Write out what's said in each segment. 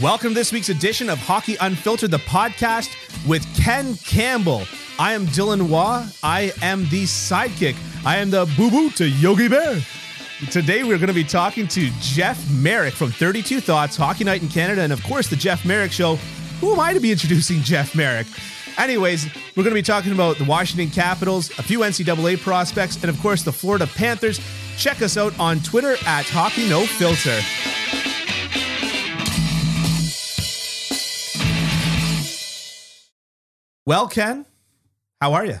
Welcome to this week's edition of Hockey Unfiltered, the podcast with Ken Campbell. I am Dylan Waugh. I am the sidekick. I am the boo boo to Yogi Bear. Today we're going to be talking to Jeff Marek from 32 Thoughts, Hockey Night in Canada, and of course the Jeff Marek Show. Who am I to be introducing Jeff Marek? Anyways, we're going to be talking about the Washington Capitals, a few NCAA prospects, and of course the Florida Panthers. Check us out on Twitter at Hockey No Filter. Well, Ken, how are you?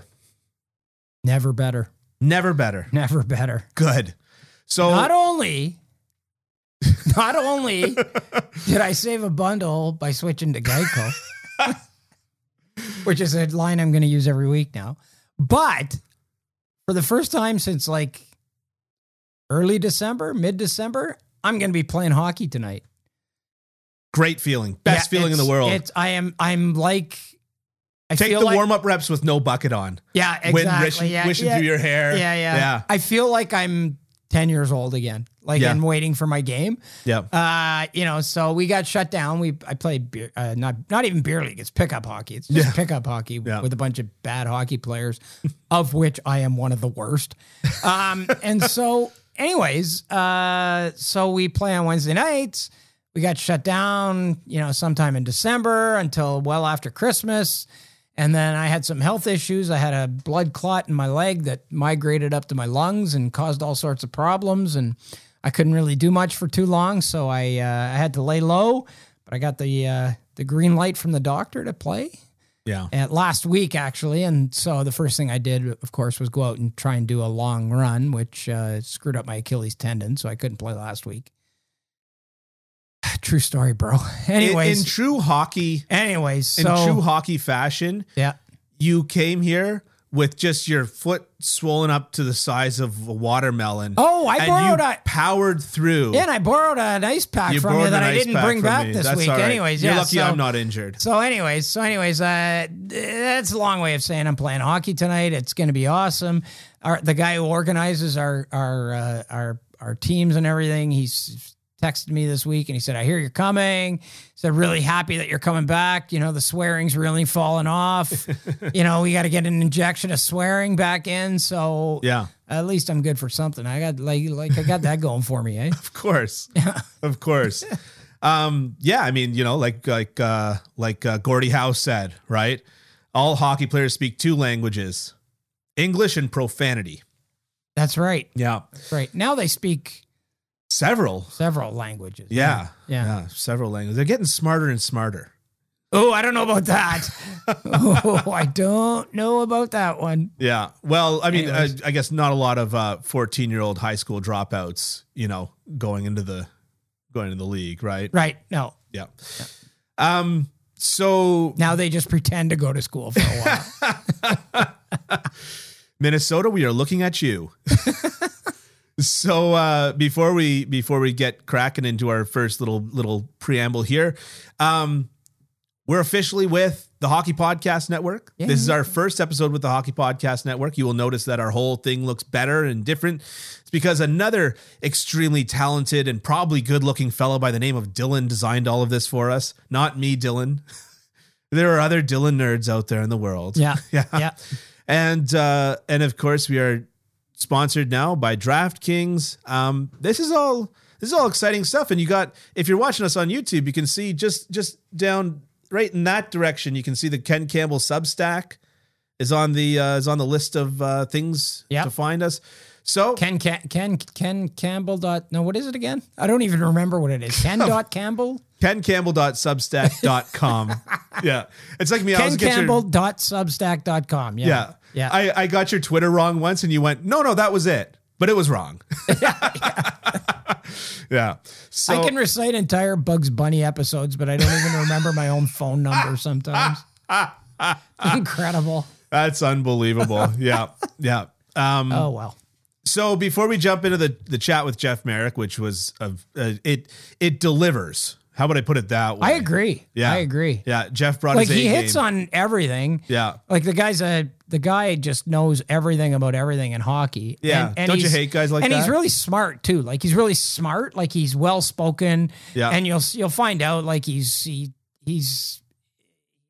Never better. Never better. Never better. Good. So Not only, not only did I save a bundle by switching to Geico, which is a line I'm going to use every week now, but for the first time since like early December, mid December, I'm going to be playing hockey tonight. great feeling, best Yeah, feeling in the world. It's I am I'm like I Take the like, warm up reps with no bucket on. Yeah, exactly. Wind wishing, yeah, wishing yeah. through your hair. Yeah, yeah, yeah, I feel like I'm 10 years old again. Like Yeah. I'm waiting for my game. yeah. Uh, you know, so we got shut down. We I played beer, uh, not not even beer league. It's pickup hockey. It's just Yeah. pickup hockey Yeah. with a bunch of bad hockey players, of which I am one of the worst. Um, and so, anyways, uh, so we play on Wednesday nights. We got shut down, you know, sometime in December until well after Christmas. And then I had some health issues. I had a blood clot in my leg that migrated up to my lungs and caused all sorts of problems. And I couldn't really do much for too long, so I uh, I had to lay low. But I got the uh, the green light from the doctor to play yeah. at last week actually. And so the first thing I did, of course, was go out and try and do a long run, which uh, screwed up my Achilles tendon, so I couldn't play last week. True story, bro. Anyways, in true hockey, anyways, in true hockey fashion, yeah. you came here with just your foot swollen up to the size of a watermelon. Oh, I borrowed a- powered through. Yeah, and I borrowed an ice pack you from you that I didn't bring back me. this That's week. right. Anyways, You're yeah. lucky so, I'm not injured. So, anyways, so anyways, uh, that's a long way of saying I'm playing hockey tonight. It's going to be awesome. Our the guy who organizes our our uh, our our teams and everything, he's texted me this week and he said, "I hear you're coming." He said, "Really happy that you're coming back. You know, the swearing's really falling off. you know, we got to get an injection of swearing back in. So, Yeah, at least I'm good for something. I got like like I got that going for me, eh? of course. Yeah. of course. um, yeah, I mean, you know, like like uh, like uh, Gordie Howe said, right? All hockey players speak two languages: English and profanity. That's right. Yeah, That's right. Now they speak several. several languages. Yeah, Yeah. several languages. They're getting smarter and smarter. Oh, I don't know about that. oh, I don't know about that one. Yeah. Well, I mean, uh, Anyways. I guess not a lot of fourteen-year-old high school dropouts, you know, going into the going into the league, right? Right. No. Yeah. Um. So Now they just pretend to go to school for a while. Minnesota, we are looking at you. so uh, before we before we get cracking into our first little little preamble here, um, we're officially with the Hockey Podcast Network. Yeah. This is our first episode with the Hockey Podcast Network. You will notice that our whole thing looks better and different. It's because another extremely talented and probably good looking fellow by the name of Dylan designed all of this for us. Not me, Dylan. there are other Dylan nerds out there in the world. Yeah. yeah. Yeah. And uh, and of course we are sponsored now by DraftKings. Um, this is all this is all exciting stuff. And you got if you're watching us on YouTube, you can see just just down right in that direction, you can see the Ken Campbell Substack is on the uh, is on the list of uh, things Yep. to find us. So Ken Ken Ken Ken Campbell dot no, what is it again? I don't even remember what it is. Ken dot Campbell? Ken Campbell dot Substack dot com. yeah. It's like me. I was Ken your- Campbell dot Substack dot com. Yeah. Yeah. Yeah. I, I got your Twitter wrong once and you went, no, no, that was it. But it was wrong. yeah. So I can recite entire Bugs Bunny episodes, but I don't even remember my own phone number sometimes. Incredible. that's unbelievable. yeah. Yeah. Um, Oh well. so before we jump into the, the chat with Jeff Marek, which was of uh, it it delivers. How would I put it that way? I agree. Yeah. I agree. Yeah, Jeff brought Like his A he hits game. on everything. Yeah, Like the guy's a the guy just knows everything about everything in hockey. Yeah. Don't you hate guys like and he's really smart too. Like he's really smart. Like he's well spoken. Yeah. And you'll you'll find out like he's he he's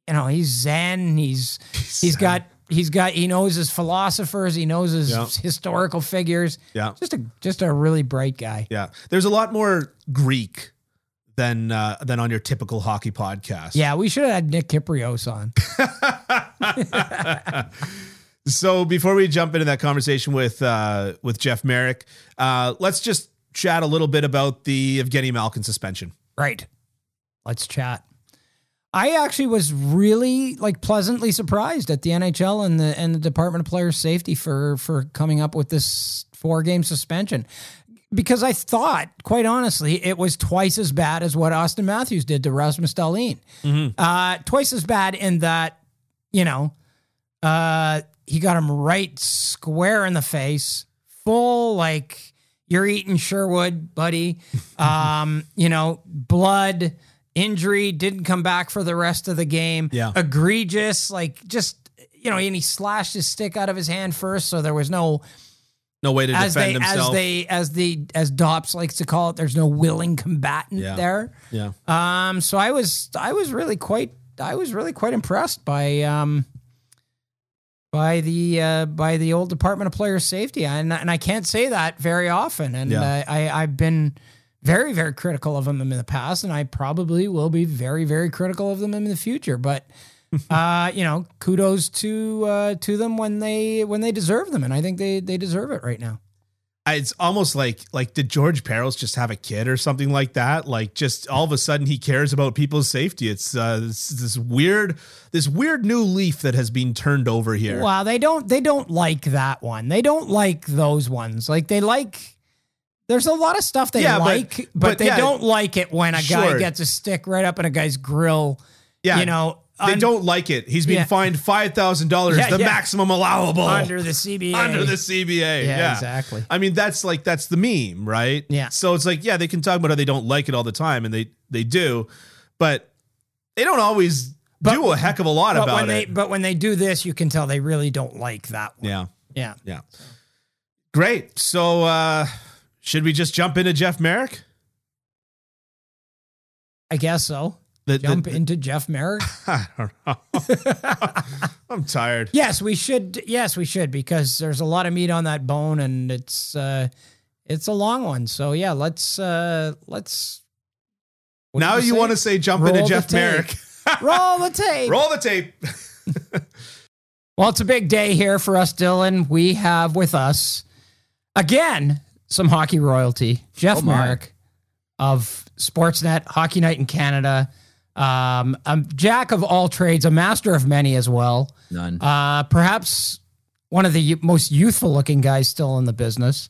you know he's zen. He's he's got he's got he knows his philosophers. He knows his Yeah. historical figures. yeah, Just a just a really bright guy. yeah. There's a lot more Greek than uh, than on your typical hockey podcast. Yeah, we should have had Nick Kypreos on. So before we jump into that conversation with uh, with Jeff Marek, uh, let's just chat a little bit about the Evgeny Malkin suspension. Right. Let's chat. I actually was really like pleasantly surprised at the NHL and the and the Department of Player Safety for for coming up with this four game suspension. Because I thought, quite honestly, it was twice as bad as what Auston Matthews did to Rasmus Dahlin. Uh, twice as bad in that, you know, uh, he got him right square in the face, full like you're eating Sherwood, buddy. Um, you know, blood, injury, didn't come back for the rest of the game. Yeah. Egregious, like just you know, and he slashed his stick out of his hand first, so there was no No way to as defend they himself. as they as the as Dops likes to call it, there's no willing combatant Yeah. there. yeah, Um, so I was I was really quite I was really quite impressed by um by the uh, by the old Department of Player Safety, and and I can't say that very often. And Yeah. uh, I I've been very very critical of them in the past, and I probably will be very very critical of them in the future. But uh, you know, kudos to uh, to them when they when they deserve them, and I think they they deserve it right now. it's almost like like did George Parros just have a kid or something like that? Like just all of a sudden he cares about people's safety. It's uh, this, this weird this weird new leaf that has been turned over here. Well, they don't they don't like that one. They don't like those ones. Like they like there's a lot of stuff they Yeah, but- like, but, but they yeah, don't like it when a sure. guy gets a stick right up in a guy's grill. Yeah, You know, they un- don't like it. He's being Yeah. fined five thousand dollars, Yeah, the yeah. maximum allowable under the CBA. under the CBA. Yeah, Yeah, exactly. I mean, that's like that's the meme, right? Yeah. So it's like, yeah, they can talk about how they don't like it all the time, and they they do, but they don't always do a heck of a lot but about when they it. but when they do this, you can tell they really don't like that one. yeah, Yeah. yeah. Great. So uh should we just jump into Jeff Marek? I guess so. The, Jump the, into Jeff Marek. I don't know. I'm tired. yes, we should. Yes, we should because there's a lot of meat on that bone, and it's uh, it's a long one. So yeah, let's uh, let's. now did you want to say jump Roll into Jeff. Marek. roll the tape? Roll the tape. Well, it's a big day here for us, Dylan. We have with us again some hockey royalty, Jeff Oh. Marek of Sportsnet, Hockey Night in Canada. Um, a jack of all trades, a master of many as well. None. Uh, perhaps one of the most youthful looking guys still in the business,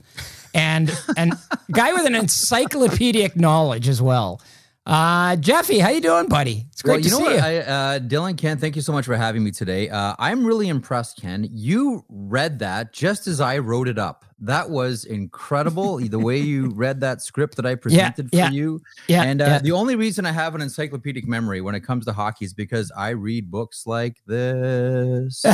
and and guy with an encyclopedic knowledge as well. Uh, Jeffy, how you doing, buddy? It's great well, you to know see what, you. I, uh, Dylan, Ken, thank you so much for having me today. Uh, I'm really impressed, Ken. You read that just as I wrote it up. That was incredible. the way you read that script that I presented yeah, for you. yeah, and uh, yeah. the only reason I have an encyclopedic memory when it comes to hockey is because I read books like this,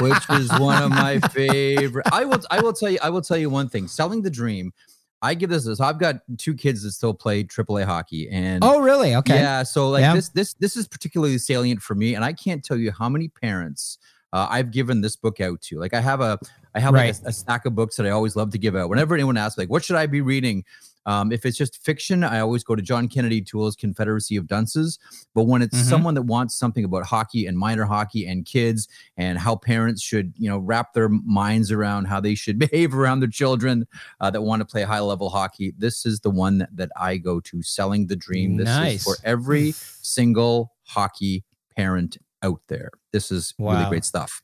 which is one of my favorite. I will, I will tell you, I will tell you one thing. Selling the dream. I give this. So I've got two kids that still play AAA hockey, and oh, really? Okay. yeah, so like Yeah. this this this is particularly salient for me, and I can't tell you how many parents uh, I've given this book out to. Like I have a I have like a, a stack of books that I always love to give out. Whenever anyone asks, like, what should I be reading? Um, if it's just fiction, I always go to John Kennedy Toole's Confederacy of Dunces. But when it's Mhm. someone that wants something about hockey and minor hockey and kids and how parents should, you know, wrap their minds around how they should behave around their children uh, that want to play high level hockey, this is the one that, that I go to. Selling the dream. This Nice. is for every single hockey parent out there. This is really great stuff.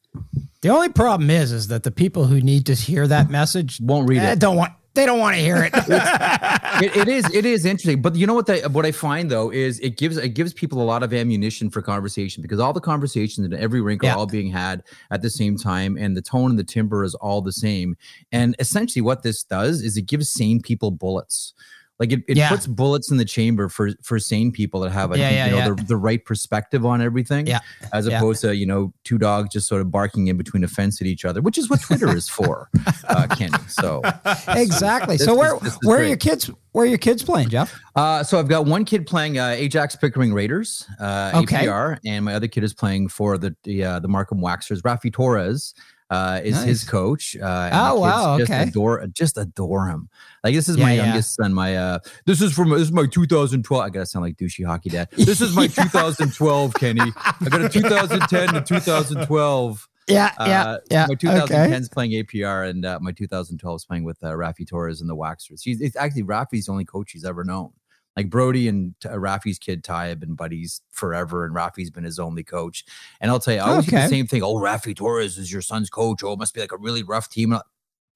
The only problem is, is that the people who need to hear that message Won't read eh, it. don't want. They don't want to hear it. it, it is it is interesting but you know what the, what i find though is it gives it gives people a lot of ammunition for conversation because all the conversations in every rink Yeah. are all being had at the same time and the tone and the timbre is all the same and essentially what this does is it gives sane people bullets Like it, it Yeah. puts bullets in the chamber for for sane people that have, I Yeah, think, yeah, you know, yeah. the, the right perspective on everything. Yeah, As opposed to, you know, two dogs just sort of barking in between a fence at each other, which is what Twitter is for, uh, Kenny. So exactly. This so where this where are your kids? Where are your kids playing, Jeff? Uh, so I've got one kid playing uh, Ajax Pickering Raiders, uh, Okay. APR, and my other kid is playing for the the, uh, the Markham Waxers. Raffi Torres uh, is his coach. Uh, Oh, wow, Just okay. adore, just adore him. Like this is Yeah, my yeah. youngest son. My uh, this is from this is my 2012. I gotta sound like douchey hockey dad. This is my 2012, Kenny. I got a 2010 to 2012. Yeah, yeah, Uh, yeah. My 2010 okay. is playing APR, and uh, my 2012 is playing with uh, Raffi Torres and the Waxers. He's it's actually Raffi's the only coach he's ever known. Like Brody and uh, Raffi's kid Ty have been buddies forever, and Raffi's been his only coach. And I'll tell you, I always Okay. the same thing. Oh, Raffi Torres is your son's coach. Oh, it must be like a really rough team.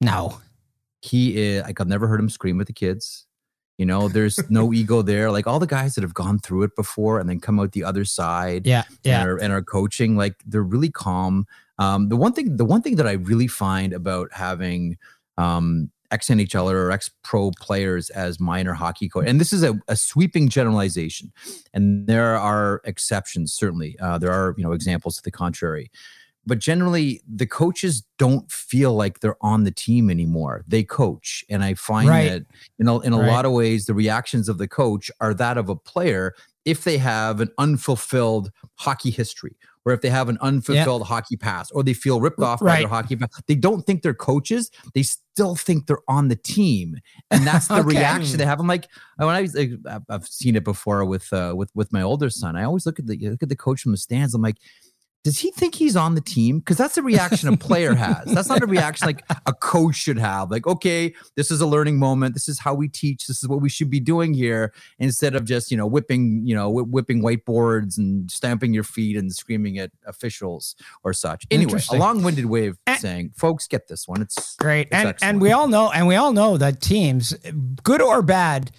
No. He is like I've never heard him scream at the kids. You know, there's no ego there. Like all the guys that have gone through it before and then come out the other side Yeah, yeah. and, are, and are coaching like they're really calm um, the one thing the one thing that i really find about having um, ex nhl or ex pro players as minor hockey coach. And this is a, a sweeping generalization. And there are exceptions certainly. Uh, there are you know examples to the contrary. But generally the coaches don't feel like they're on the team anymore. They coach. And i find Right. that you know in a Right. lot of ways the reactions of the coach are that of a player if they have an unfulfilled hockey history or if they have an unfulfilled hockey pass or they feel ripped off by their hockey past they don't think they're coaches they still think they're on the team. And that's the Okay. reaction they have. I'm like when i was like, i've seen it before with uh with with my older son i always look at the look at the coach from the stands. I'm like does he think he's on the team? Because that's a reaction a player has. That's not a reaction like a coach should have. Like, okay, this is a learning moment. This is how we teach. This is what we should be doing here, instead of just you know whipping you know whi- whipping whiteboards and stamping your feet and screaming at officials or such. Anyway, a long-winded way of Eh. saying, folks, get this one. It's Great. It's And excellent. and we all know and we all know that teams, good or bad,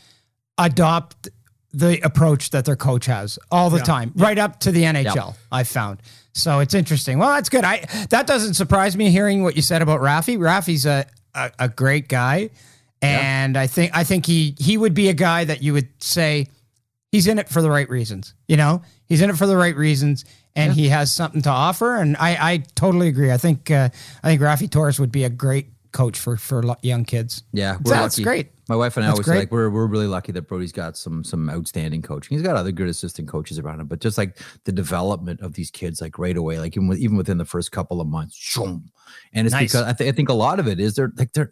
adopt the approach that their coach has all the Yeah. time, right up to the NHL. I've found. So it's interesting. Well, that's good. I that doesn't surprise me hearing what you said about Raffi. Raffi's a a, a great guy, and I think I think he he would be a guy that you would say he's in it for the right reasons. You know, he's in it for the right reasons, and he has something to offer. And I, I totally agree. I think uh, I think Raffi Torres would be a great coach for for young kids. yeah, That's lucky. great. My wife and I That's always say, like we're we're really lucky that Brody's got some some outstanding coaching. He's got other good assistant coaches around him, but just like the development of these kids, like right away, like even with, even within the first couple of months, shoom. and it's Nice. because I, th- I think a lot of it is they're like they're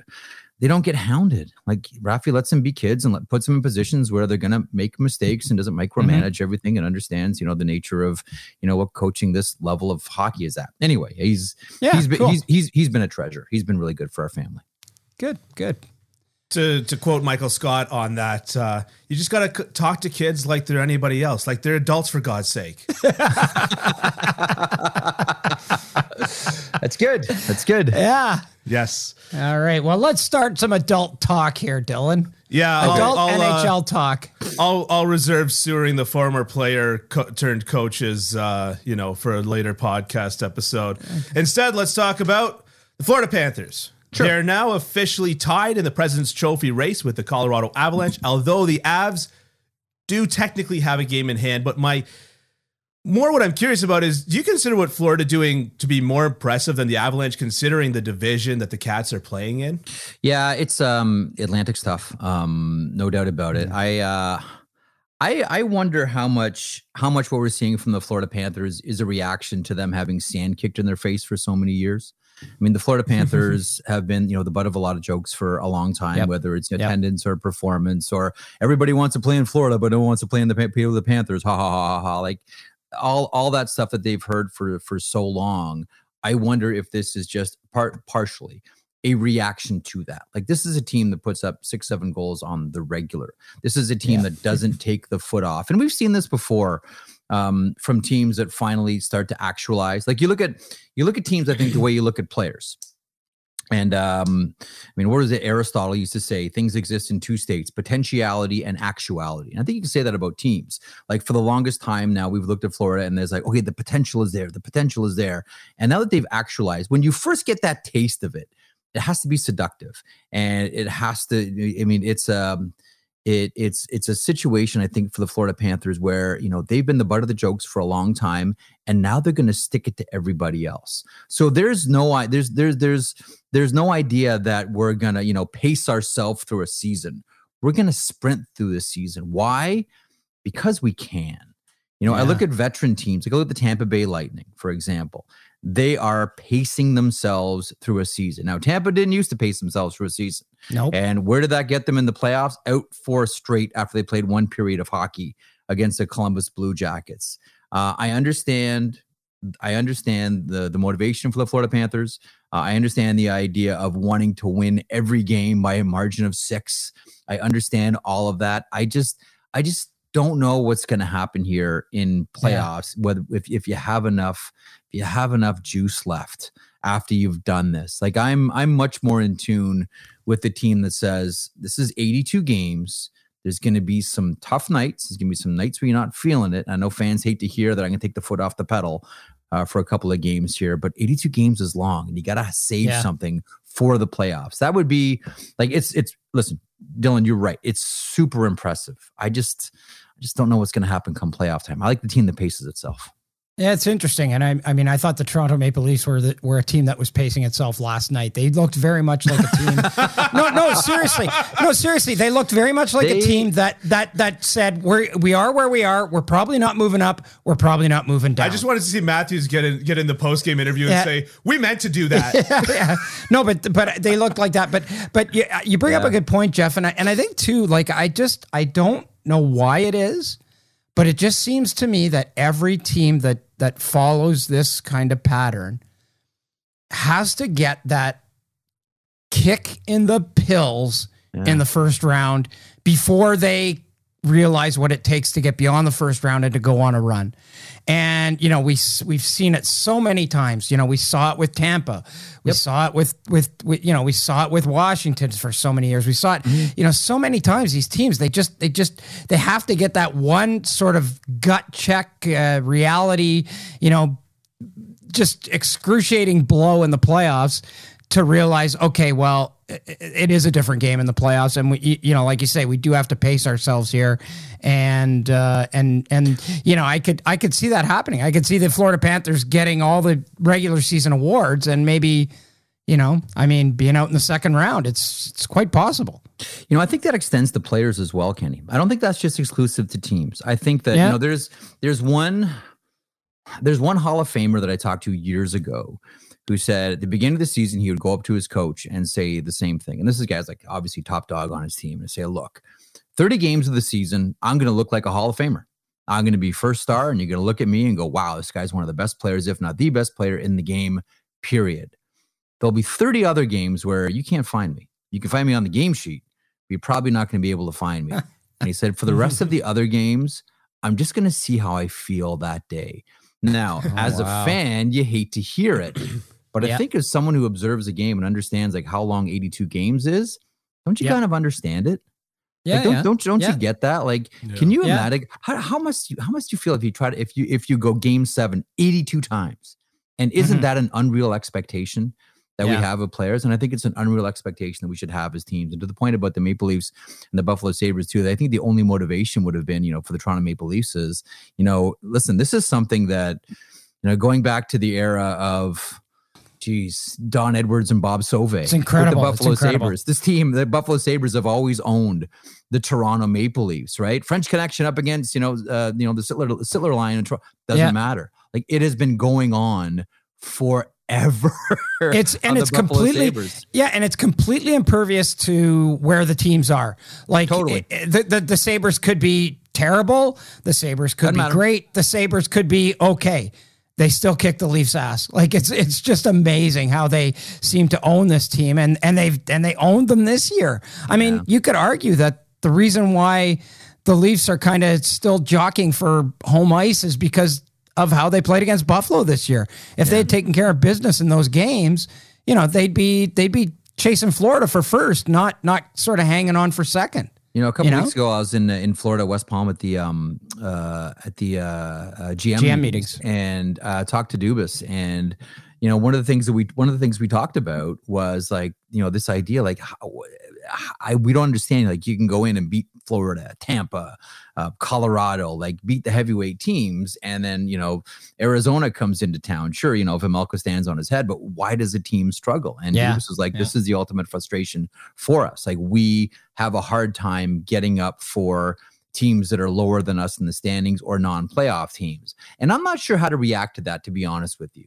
they don't get hounded. Like Raffi lets them be kids and let, puts them in positions where they're gonna make mistakes and doesn't mm-hmm. micromanage everything and understands you know the nature of you know what coaching this level of hockey is at. Anyway, he's Yeah, he's been cool. he's he's he's been a treasure. He's been really good for our family. Good, good. To to quote Michael Scott on that, uh, you just got to c- talk to kids like they're anybody else, like they're adults for God's sake. That's good. That's good. Yeah. yes. All right. Well, let's start some adult talk here, Dylan. Yeah. I'll, Adult I'll, uh, NHL talk. I'll, I'll reserve suing the former player co- turned coaches, uh, you know, for a later podcast episode. Instead, let's talk about the Florida Panthers. They're now officially tied in the President's Trophy race with the Colorado Avalanche, although the Avs do technically have a game in hand. But my more what I'm curious about is do you consider what Florida doing to be more impressive than the Avalanche, considering the division that the Cats are playing in? Yeah, it's um Atlantic stuff. Um, no doubt about it. I uh I I wonder how much how much what we're seeing from the Florida Panthers is a reaction to them having sand kicked in their face for so many years. I mean, the Florida Panthers have been, you know, the butt of a lot of jokes for a long time, Yep. whether it's attendance or performance or everybody wants to play in Florida, but no one wants to play in the Pa- the, the Panthers. Ha ha ha ha ha. Like all all that stuff that they've heard for for so long. I wonder if this is just part partially a reaction to that. Like this is a team that puts up six, seven goals on the regular. This is a team Yeah. that doesn't take the foot off. And we've seen this before um, from teams that finally start to actualize. Like you look at you look at teams, I think the way you look at players. And um, I mean, what is it? Aristotle used to say things exist in two states potentiality and actuality. And I think you can say that about teams. Like for the longest time now, we've looked at Florida and there's like, okay, the potential is there, the potential is there. And now that they've actualized, when you first get that taste of it, it has to be seductive and it has to, I mean, it's, um, it it's it's a situation I think for the Florida Panthers where you know they've been the butt of the jokes for a long time, and now they're going to stick it to everybody else. So there's no there's there's there's there's no idea that we're gonna you know pace ourselves through a season. We're gonna sprint through the season. Why? Because we can. You know, yeah. I look at veteran teams. Like I look at the Tampa Bay Lightning, for example they are pacing themselves through a season. Now, Tampa didn't used to pace themselves through a season. Nope. And where did that get them in the playoffs? Out four straight after they played one period of hockey against the Columbus Blue Jackets. Uh, I understand. I understand the the motivation for the Florida Panthers. Uh, I understand the idea of wanting to win every game by a margin of six. I understand all of that. I just, I just don't know what's going to happen here in playoffs. Yeah. Whether if if you have enough if you have enough juice left after you've done this. Like I'm I'm much more in tune with the team that says this is 82 games. There's going to be some tough nights. There's going to be some nights where you're not feeling it. I know fans hate to hear that I'm going to take the foot off the pedal uh, for a couple of games here, but 82 games is long, and you got to save yeah. something for the playoffs. That would be like it's it's. Listen, Dylan, you're right. It's super impressive. I just I just don't know what's going to happen come playoff time. I like the team that paces itself. Yeah, it's interesting, and I, I mean, I thought the Toronto Maple Leafs were the, were a team that was pacing itself last night. They looked very much like a team. no, no, seriously, no, seriously, they looked very much like they, a team that that that said we're we are where we are. We're probably not moving up. We're probably not moving down. I just wanted to see Matthews get in get in the post game interview and yeah. say we meant to do that. yeah, yeah, no, but but they looked like that. But but you, you bring yeah. up a good point, Jeff, and I, and I think too, like I just I don't know why it is but it just seems to me that every team that that follows this kind of pattern has to get that kick in the pills yeah. in the first round before they realize what it takes to get beyond the first round and to go on a run. And you know, we we've seen it so many times. You know, we saw it with Tampa. We yep. saw it with, with, with you know, we saw it with Washington for so many years. We saw it, mm-hmm. you know, so many times. These teams, they just they just they have to get that one sort of gut check uh, reality. You know, just excruciating blow in the playoffs to realize, okay, well, it is a different game in the playoffs, and we, you know, like you say, we do have to pace ourselves here, and uh, and and you know, I could I could see that happening. I could see the Florida Panthers getting all the regular season awards, and maybe, you know, I mean, being out in the second round, it's it's quite possible. You know, I think that extends to players as well, Kenny. I don't think that's just exclusive to teams. I think that yeah. you know, there's there's one there's one Hall of Famer that I talked to years ago who said at the beginning of the season he would go up to his coach and say the same thing. And this is guys like obviously top dog on his team and say, "Look, 30 games of the season, I'm going to look like a Hall of Famer. I'm going to be first star, and you're going to look at me and go, wow, this guy's one of the best players, if not the best player in the game. Period. There'll be 30 other games where you can't find me. You can find me on the game sheet, but you're probably not going to be able to find me." and he said, for the rest of the other games, I'm just going to see how I feel that day. Now, oh, as wow. a fan, you hate to hear it. But I think as someone who observes a game and understands like how long 82 games is, don't you kind of understand it? Yeah, like, don't yeah. don't don't yeah. you get that? Like, can you imagine how, how much you how much you feel if you try to if you if you go game seven 82 times? And isn't mm-hmm. that an unreal expectation that we have of players? And I think it's an unreal expectation that we should have as teams. And to the point about the Maple Leafs and the Buffalo Sabres too, I think the only motivation would have been, you know, for the Toronto Maple Leafs is, you know, listen, this is something that, you know, going back to the era of Jeez, Don Edwards and Bob Sauve. It's incredible. the Buffalo incredible. Sabres. This team, the Buffalo Sabres, have always owned the Toronto Maple Leafs, right? French connection up against, you know, uh, you know, the Sittler, Sittler line and doesn't yeah. matter. Like it has been going on forever. It's and it's completely Sabres. yeah, and it's completely impervious to where the teams are. Like totally, it, the, the the Sabres could be terrible. The Sabres could doesn't be matter. great. The Sabres could be okay they still kick the Leafs ass. Like it's it's just amazing how they seem to own this team and and they've and they owned them this year. I yeah. mean, you could argue that the reason why the Leafs are kind of still jockeying for home ice is because of how they played against Buffalo this year. If yeah. they had taken care of business in those games, you know, they'd be they'd be chasing Florida for first, not not sort of hanging on for second. You know, a couple you know? weeks ago, I was in uh, in Florida, West Palm, at the um uh at the uh, uh GM, GM meetings, and uh, talked to Dubas, and you know, one of the things that we one of the things we talked about was like you know this idea, like how, I we don't understand. Like you can go in and beat Florida, Tampa, uh, Colorado, like beat the heavyweight teams, and then you know Arizona comes into town. Sure, you know if Vejmelka stands on his head, but why does a team struggle? And Yeah. Dubas was like, this is the ultimate frustration for us. Like we have a hard time getting up for teams that are lower than us in the standings or non-playoff teams. And I'm not sure how to react to that, to be honest with you,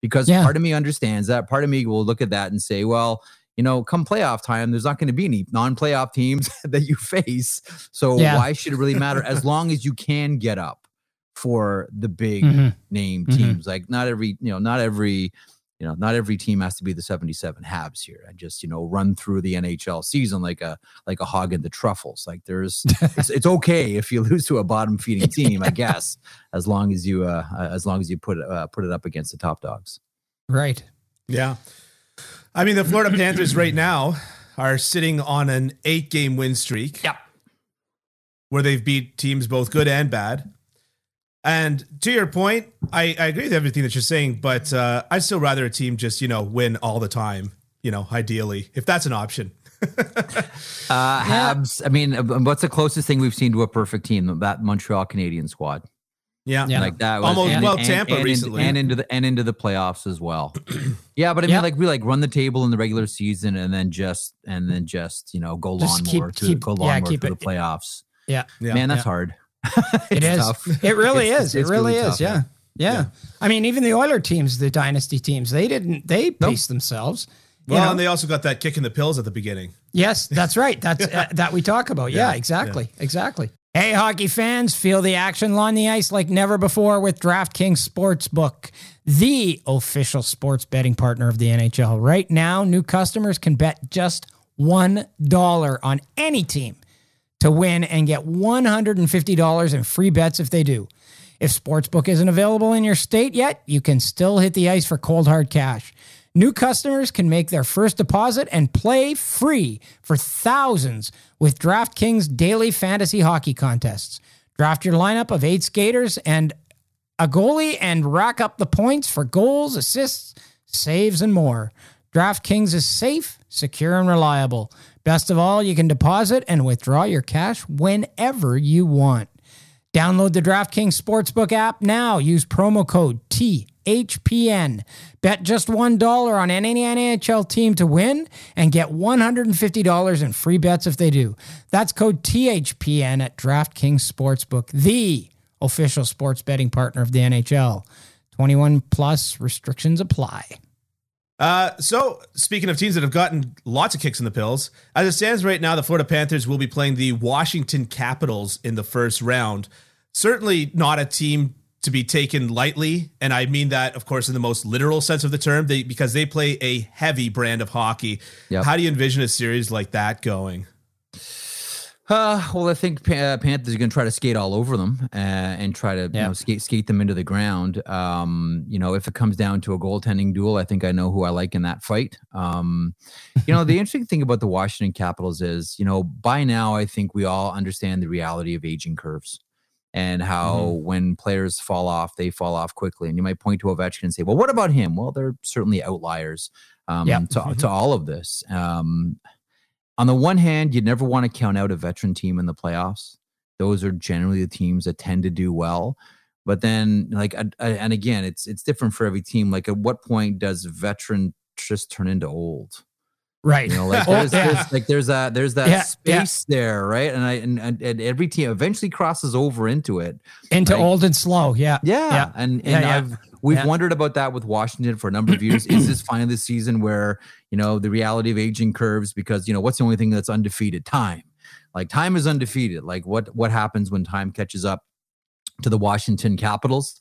because Yeah. part of me understands that. Part of me will look at that and say, well, you know, come playoff time, there's not going to be any non-playoff teams that you face. So Yeah. why should it really matter? As long as you can get up for the big Mhm. name Mhm. teams. Like not every, you know, not every, you know, not every team has to be the 77 Habs here and just, you know, run through the NHL season like a like a hog in the truffles. Like there's it's, it's okay if you lose to a bottom feeding team, I guess, as long as you uh as long as you put uh, put it up against the top dogs. Right. Yeah. I mean, the Florida Panthers right now are sitting on an eight game win streak. Yep. Where they've beat teams both good and bad. And to your point, I, I agree with everything that you're saying, but uh, I'd still rather a team just, you know, win all the time, you know, ideally, if that's an option. Uh Habs, I mean, uh, what's the closest thing we've seen to a perfect team? That Montreal Canadian squad. Yeah. Yeah. like that. Was, Almost- well, Tampa and, recently. and into the and into the playoffs as well. yeah, but I mean, Yeah. like we like run the table in the regular season and then just and then just you know go Just lawnmower keep- to keep- go yeah, lawnmower keep to the playoffs. Yeah. Yeah. Man, that's Yeah. hard. It's tough. It really It's- is. it's it really, really is. tough, Yeah. yeah. yeah. I mean, even the Oiler teams, the dynasty teams, they didn't, they paced themselves. You Well, know? and they also got that kick in the pills at the beginning. Yes, that's right. That's uh, that we talk about. Yeah, Yeah, exactly. Exactly. Hey, hockey fans, feel the action on the ice like never before with DraftKings Sportsbook, the official sports betting partner of the NHL. Right now, new customers can bet just $1 on any team to win and get $150 in free bets if they do. If Sportsbook isn't available in your state yet, you can still hit the ice for cold hard cash. New customers can make their first deposit and play free for thousands with DraftKings daily fantasy hockey contests. Draft your lineup of eight skaters and a goalie and rack up the points for goals, assists, saves, and more. DraftKings is safe, secure, and reliable. Best of all, you can deposit and withdraw your cash whenever you want. Download the DraftKings Sportsbook app now. Use promo code THPN. Bet just $1 on any NHL team to win and get $150 in free bets if they do. That's code THPN at DraftKings Sportsbook, the official sports betting partner of the NHL. 21 plus restrictions apply. Uh, so, speaking of teams that have gotten lots of kicks in the pills, as it stands right now, the Florida Panthers will be playing the Washington Capitals in the first round. Certainly not a team to be taken lightly, and I mean that, of course, in the most literal sense of the term, they, because they play a heavy brand of hockey. Yep. How do you envision a series like that going? Uh, well, I think uh, Panthers are going to try to skate all over them uh, and try to you know skate skate them into the ground. Um, you know, if it comes down to a goaltending duel, I think I know who I like in that fight. Um, you know, the interesting thing about the Washington Capitals is, you know, by now I think we all understand the reality of aging curves and how when players fall off, they fall off quickly. And you might point to Ovechkin and say, "Well, what about him?" Well, they're certainly outliers um, Yep. to to all of this. Um, on the one hand, you never want to count out a veteran team in the playoffs. Those are generally the teams that tend to do well. But then, like, and again, it's it's different for every team. Like, at what point does veteran just turn into old? Right. You know, like there's, yeah. there's like there's that there's that Yeah, yeah. space there, right? And I and, and, and every team eventually crosses over into it. Into Like- old and slow. Yeah. Yeah, Yeah. and Yeah, and yeah. I've we've Yeah. wondered about that with Washington for a number of years. Is this finally the season where you know the reality of aging curves? Because you know what's the only thing that's undefeated? Time. Like time is undefeated. Like what what happens when time catches up to the Washington Capitals?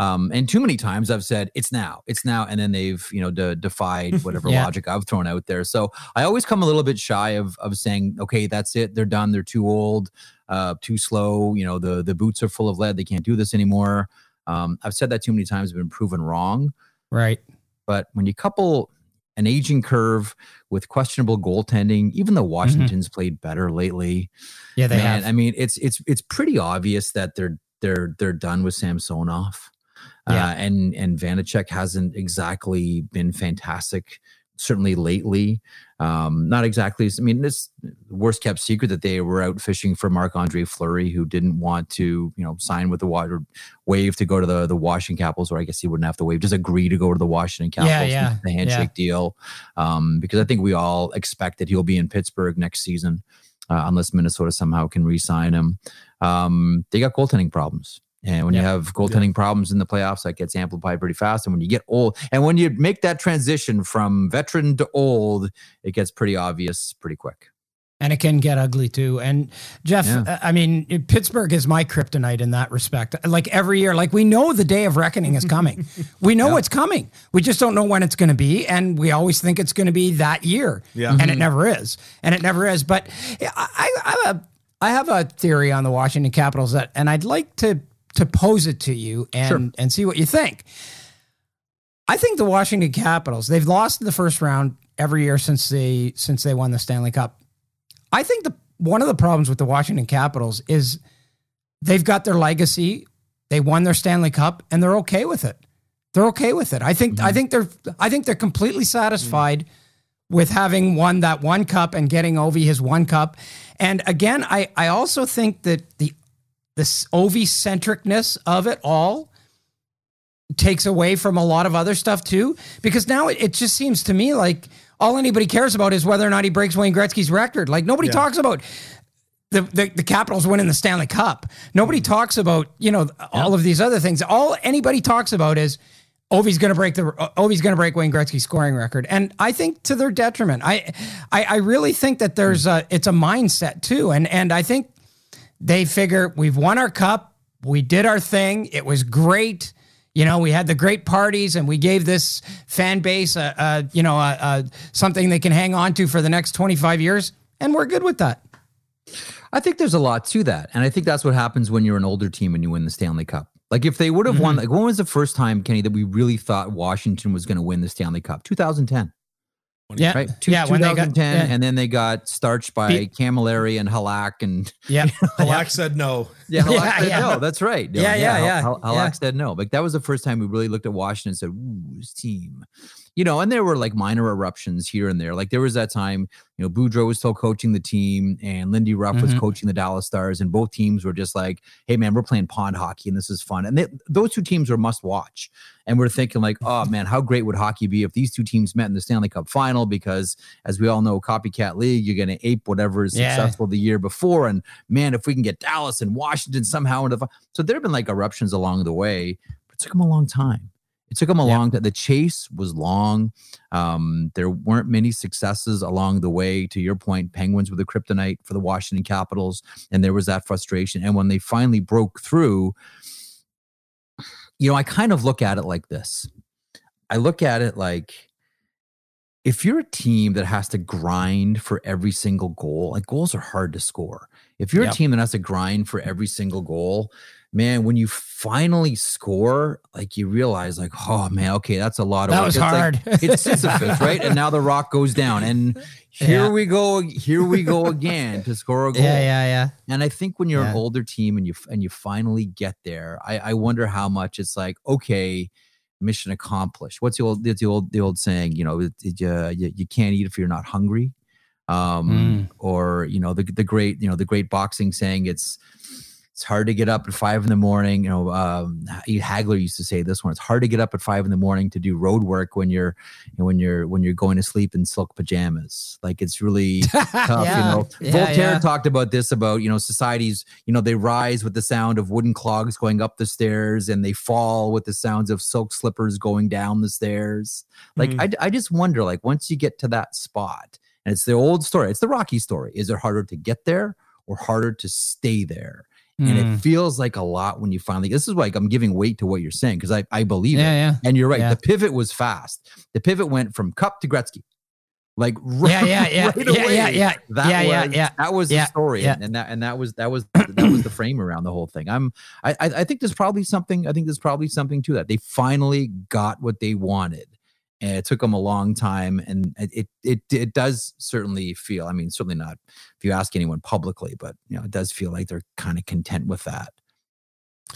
Um, and too many times I've said it's now, it's now, and then they've you know de- defied whatever Yeah. logic I've thrown out there. So I always come a little bit shy of of saying, okay, that's it, they're done, they're too old, uh, too slow. You know, the the boots are full of lead, they can't do this anymore. Um, I've said that too many times, been proven wrong. Right. But when you couple an aging curve with questionable goaltending, even though Washington's played better lately, Yeah, they man, have. I mean, it's it's it's pretty obvious that they're they're they're done with Samsonov. Yeah. Uh, and and Vanecek hasn't exactly been fantastic certainly lately. Um, not exactly. I mean, this worst kept secret that they were out fishing for Marc Andre Fleury, who didn't want to, you know, sign with the water waive to go to the the Washington Capitals, or I guess he wouldn't have to waive, just agree to go to the Washington Capitals. Yeah, yeah, the handshake deal. Um, because I think we all expect that he'll be in Pittsburgh next season, uh, unless Minnesota somehow can re-sign him. Um, they got goaltending problems. And when you have goaltending problems in the playoffs, that gets amplified pretty fast. And when you get old, and when you make that transition from veteran to old, it gets pretty obvious pretty quick. And it can get ugly too. And Jeff, Yeah. uh, I mean, Pittsburgh is my kryptonite in that respect. Like every year, like we know the day of reckoning is coming. we know it's coming. We just don't know when it's going to be. And we always think it's going to be that year. Yeah. And it never is. And it never is. But I, I, I have a, I have a theory on the Washington Capitals that, and I'd like to, to pose it to you and, Sure. and see what you think. I think the Washington Capitals, they've lost in the first round every year since they since they won the Stanley Cup. I think the one of the problems with the Washington Capitals is they've got their legacy. They won their Stanley Cup and they're okay with it. They're okay with it. I think I mm-hmm. think they're I think they're completely satisfied with having won that one cup and getting Ovi his one cup. And again, I I also think that the this Ovi centricness of it all takes away from a lot of other stuff too. Because now it, it just seems to me like all anybody cares about is whether or not he breaks Wayne Gretzky's record. Like nobody Yeah. talks about the, the the Capitals winning the Stanley Cup. Nobody mm. talks about you know all of these other things. All anybody talks about is Ovi's going to break the Ovi's going to break Wayne Gretzky's scoring record, and I think to their detriment. I I, I really think that there's mm. a it's a mindset too, and and I think they figure we've won our cup, we did our thing, it was great. You know, we had the great parties, and we gave this fan base a, a you know a, a, something they can hang on to for the next 25 years, and we're good with that. I think there's a lot to that. And I think that's what happens when you're an older team and you win the Stanley Cup. Like if they would have won, mm-hmm. like when was the first time, Kenny, that we really thought Washington was going to win the Stanley Cup? 2010, Yeah, right? Two, yeah, when they got 2010, yeah, and then they got starched by Beat- Cammalleri and Halak and yeah, Halak said no. yeah, Halak Yeah, said yeah. no. That's right. Yeah, yeah, Hal- yeah, Halak yeah. said no. Like that was the first time we really looked at Washington and said, "Ooh, this team." You know, and there were like minor eruptions here and there. Like there was that time, you know, Boudreau was still coaching the team, and Lindy Ruff was Mhm. coaching the Dallas Stars, and both teams were just like, "Hey, man, we're playing pond hockey, and this is fun." And they, those two teams were must watch. And we're thinking like, "Oh man, how great would hockey be if these two teams met in the Stanley Cup final?" Because as we all know, copycat league, you're going to ape whatever is Yeah. successful the year before. And man, if we can get Dallas and Washington somehow into the so there have been like eruptions along the way, but it took them a long time. It took them a Yeah. long time. The chase was long. Um, there weren't many successes along the way. To your point, Penguins were the kryptonite for the Washington Capitals, and there was that frustration. And when they finally broke through, you know, I kind of look at it like this. I look at it like if you're a team that has to grind for every single goal, like goals are hard to score. If you're Yep. a team that has to grind for every single goal, man, when you finally score, like you realize, like, oh man, okay, that's a lot of that work. was It's like- hard. it's Sisyphus, right? And now the rock goes down, and here Yeah. we go, here we go again to score a goal. yeah, yeah, yeah. And I think when you're an older team and you and you finally get there, I, I wonder how much it's like, okay, mission accomplished. What's the old the old the old saying? You know, it, it, uh, you, you can't eat if you're not hungry. Um, or you know the the great you know the great boxing saying it's it's hard to get up at five in the morning. You know, um, Hagler used to say this one. It's hard to get up at five in the morning to do road work when you're when you're when you're going to sleep in silk pajamas. Like it's really tough. Yeah, You know, yeah, Voltaire yeah. talked about this about you know societies. You know, they rise with the sound of wooden clogs going up the stairs, and they fall with the sounds of silk slippers going down the stairs. Like Mhm. I, I just wonder, like once you get to that spot, and it's the old story. It's the Rocky story. Is it harder to get there or harder to stay there? And Mm. it feels like a lot when you finally. This is like I'm giving weight to what you're saying because I I believe it. yeah, yeah. And you're right. Yeah. The pivot was fast. The pivot went from Cup to Gretzky. Like right, Yeah, yeah, yeah, right yeah, yeah, away. yeah, That yeah, yeah, was, yeah, That was the story, yeah. and, and that and that was that was that was the frame around the whole thing. I'm I I think there's probably something. I think there's probably something to that. They finally got what they wanted, and it took them a long time. And it it it, it does certainly feel. I mean, certainly not if you ask anyone publicly, but you know, it does feel like they're kind of content with that.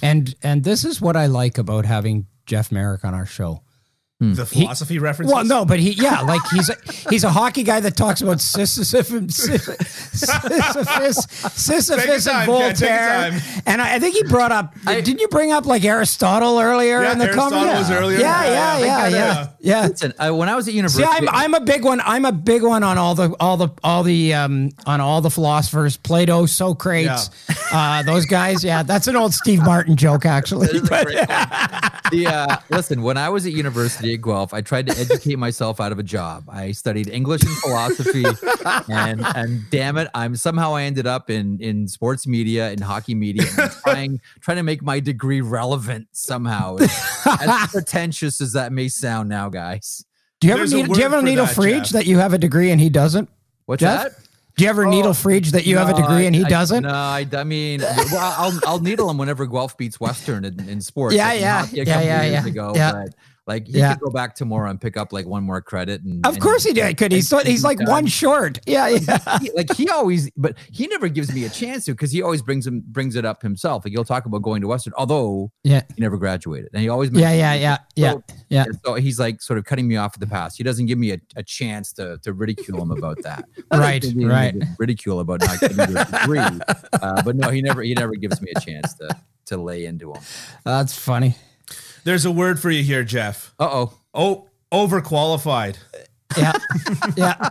And and this is what I like about having Jeff Marek on our show. The philosophy references. Well, no, but he, yeah, like he's a, he's a hockey guy that talks about Sisyphus, Sisyphus, Sisyphus, time, and Ken, take your Voltaire. time. And I, I think he brought up. didn't you bring up like Aristotle earlier Yeah, in the Aristotle conversation? was earlier. Yeah, Yeah, yeah, yeah, yeah, yeah. yeah, yeah. Listen, uh, when I was at university, See, I'm I'm a big one. I'm a big one on all the all the all the um on all the philosophers, Plato, Socrates, uh, those guys. Yeah, that's an old Steve Martin joke, actually. This is a But- great one. the, uh, listen, when I was at university at Guelph, I tried to educate myself out of a job. I studied English and philosophy, and and damn it, I'm somehow I ended up in in sports media and hockey media, and trying trying to make my degree relevant somehow. as pretentious as that may sound now, guys. do you ever There's a need, do you word ever for needle that, Friedge Jeff. that you have a degree and he doesn't? What's Jeff? that? Do you ever oh, needle Friedge that you have a No, degree and he I- doesn't? No, I, I mean, well, I'll I'll needle him whenever Guelph beats Western in, in sports. Yeah, like yeah, yeah, yeah, yeah, Ago, yeah. But like he Yeah. could go back tomorrow and pick up like one more credit. And Of and- course he did. Could he's and he's like done. one short. Yeah, yeah. He- like he always, but he never gives me a chance to because he always brings him brings it up himself. Like he'll talk about going to Western, although Yeah. he never graduated, and he always Yeah, yeah, yeah, yeah, So- yeah. So he's like sort of cutting me off at the pass. He doesn't give me a, a chance to to ridicule him about that. Right, right. Ridicule about not getting a degree, uh, but no, he never he never gives me a chance to to lay into him. That's funny. There's a word for you here, Jeff. Uh oh. Oh, overqualified. Yeah, yeah.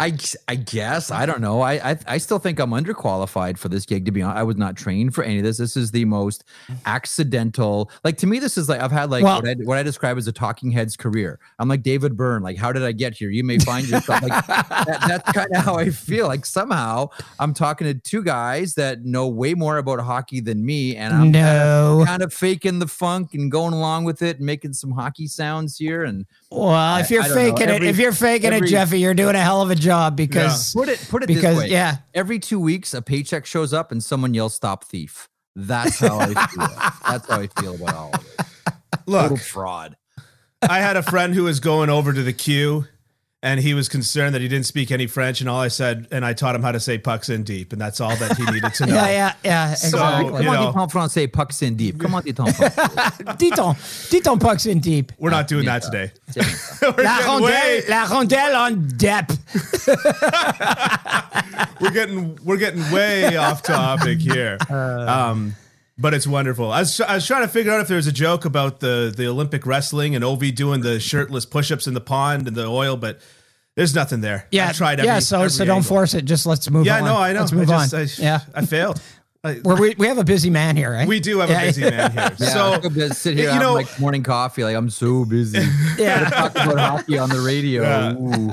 I, I guess I don't know. I, I I still think I'm underqualified for this gig. To be honest, I was not trained for any of this. This is the most accidental. Like to me, this is like I've had like Well- what, I, what I describe as a talking heads career. I'm like David Byrne. Like, how did I get here? You may find yourself like that, that's kind of how I feel. Like somehow I'm talking to two guys that know way more about hockey than me, and I'm No. kind of faking the funk and going along with it and making some hockey sounds here and Well, if you're faking Every- it, if you're faking every- it, Jeffy, you're doing a hell of a job because put it put it because this way. yeah. every two weeks a paycheck shows up and someone yells stop thief. That's how i feel. That's how i feel about all of it total Look, fraud. I had a friend who was going over to the queue and he was concerned that he didn't speak any French. And all I said, and I taught him how to say pucks in deep. And that's all that he needed to know. Yeah, yeah, yeah, exactly. comment know. dit en français pucks in deep comment dit en français Diton, Diton pucks in deep. We're not doing that today. C'est bien ça. We're La rondelle, way- la rondelle on depth. we're getting we're getting way off topic here. Um, but it's wonderful. I was, I was trying to figure out if there was a joke about the the Olympic wrestling and Ovi doing the shirtless push-ups in the pond and the oil, but there's nothing there. Yeah, I tried. Every, yeah. So, every so don't force it. Just let's move on. Yeah, on. no, I know. Let's move I just, on. I, yeah, I failed. I, We're, we we have a busy man here, right? we do have Yeah. a busy man here. yeah, so I could sit here you having know- like morning coffee like i'm so busy yeah. talk about hockey on the radio Yeah. Ooh.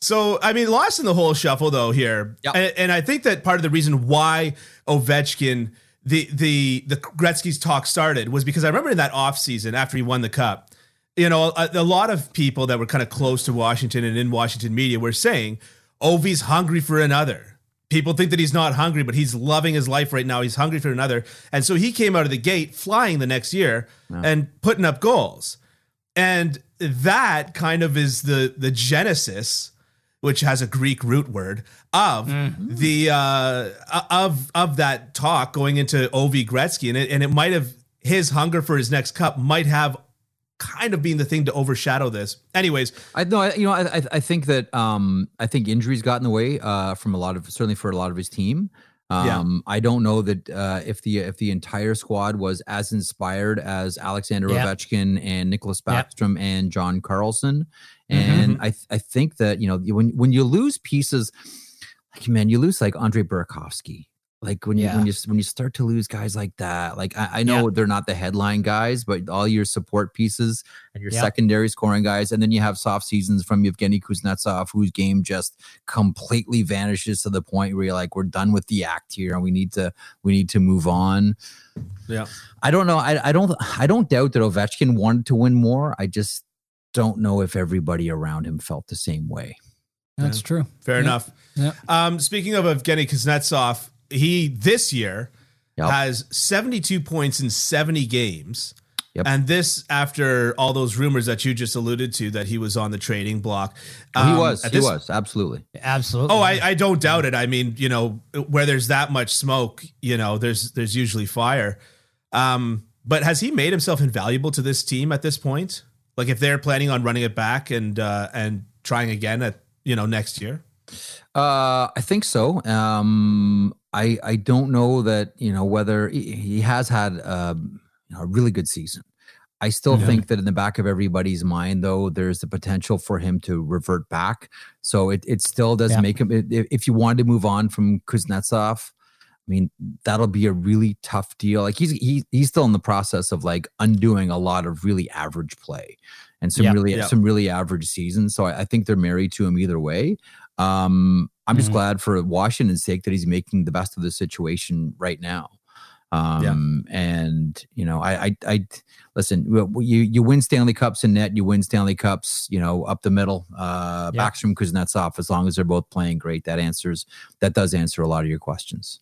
So I mean, lost in the whole shuffle though here, Yep. and, and I think that part of the reason why Ovechkin, the the the Gretzky's talk started was because I remember in that off season after he won the cup, you know, a, a lot of people that were kind of close to Washington and in Washington media were saying oh, Ovi's hungry for another. People think that he's not hungry, but he's loving his life right now. He's hungry for another, and so he came out of the gate flying the next year and putting up goals and that kind of is the the genesis which has a greek root word of the uh of of that talk going into ov gretzky and it, and it might have his hunger for his next cup might have kind of been the thing to overshadow this anyways I know, you know, I, I- think that um, I think injuries got in the way uh, from a lot of certainly for a lot of his team. Yeah. Um, I don't know that uh, if the if the entire squad was as inspired as Alexander Yep. Ovechkin and Nicklas Yep. Backstrom and John Carlson, Mm-hmm. and I th- I think that you know when when you lose pieces, like man, you lose like Andre Burakovsky. Like when you Yeah. when you when you start to lose guys like that, like I, I know they're not the headline guys, but all your support pieces and your Yep. secondary scoring guys, and then you have soft seasons from Yevgeny Kuznetsov, whose game just completely vanishes to the point where you're like, we're done with the act here, and we need to we need to move on. yeah I don't know. I, I don't I don't doubt that Ovechkin wanted to win more. I just don't know if everybody around him felt the same way. That's true. fair Yep. enough Yep. um speaking of evgeny kuznetsov he this year Yep. has 72 points in 70 games. Yep. And this after all those rumors that you just alluded to that he was on the trading block. he Um, was. at He this- was absolutely. Absolutely. Oh, I, I don't doubt it. I mean, you know, where there's that much smoke, you know, there's there's usually fire. Um, but has he made himself invaluable to this team at this point? Like if they're planning on running it back and uh, and trying again at you know next year. Uh, I think so. Um, I I don't know that you know whether he, he has had you know, a really good season. I still Mhm. think that in the back of everybody's mind, though, there's the potential for him to revert back. So it it still does Yeah. make him. If you wanted to move on from Kuznetsov, I mean, that'll be a really tough deal. Like he's he, he's still in the process of like undoing a lot of really average play and some Yeah. really Yeah. some really average seasons. So I, I think they're married to him either way. Um, I'm just Mhm. glad for Washington's sake that he's making the best of the situation right now. Um, and you know, I, I, I listen. You you win Stanley Cups in net. You win Stanley Cups. You know, up the middle. Uh, Yeah. Backstrom Kuznetsov. As long as they're both playing great, that answers that does answer a lot of your questions.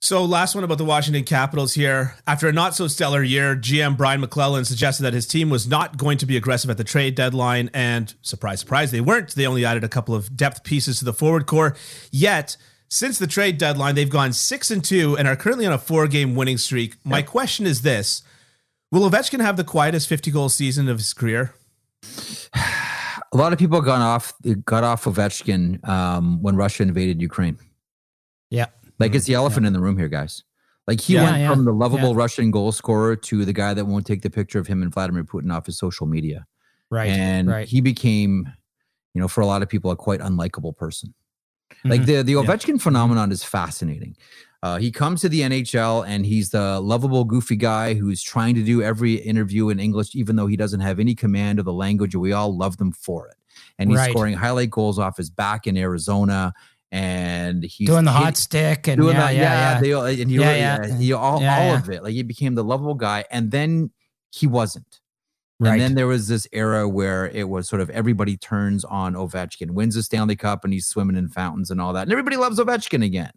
So, last one about the Washington Capitals here. After a not so stellar year, GM Brian MacLellan suggested that his team was not going to be aggressive at the trade deadline. And surprise, surprise, they weren't. They only added a couple of depth pieces to the forward core. Yet, since the trade deadline, they've gone six and two and are currently on a four game winning streak. My question is this Will Ovechkin have the quietest 50 goal season of his career? A lot of people got off got off Ovechkin um, when Russia invaded Ukraine. Yeah. Like it's the elephant in the room here, guys. Like he Yeah, went yeah, from the lovable yeah. Russian goal scorer to the guy that won't take the picture of him and Vladimir Putin off his social media. Right. and right. he became, you know, for a lot of people, a quite unlikable person. Like Mhm. the the Yeah. Ovechkin phenomenon is fascinating. Uh, he comes to the NHL and he's the lovable, goofy guy who's trying to do every interview in English, even though he doesn't have any command of the language. And we all love them for it. And he's Right. scoring highlight goals off his back in Arizona, and he's doing the hot stick and yeah, that, yeah, yeah. They, all- and he, Yeah, yeah. yeah, he all, Yeah, all yeah. of it. Like he became the lovable guy, and then he wasn't. Right. And then there was this era where it was sort of everybody turns on Ovechkin, wins the Stanley Cup, and he's swimming in fountains and all that. And everybody loves Ovechkin again.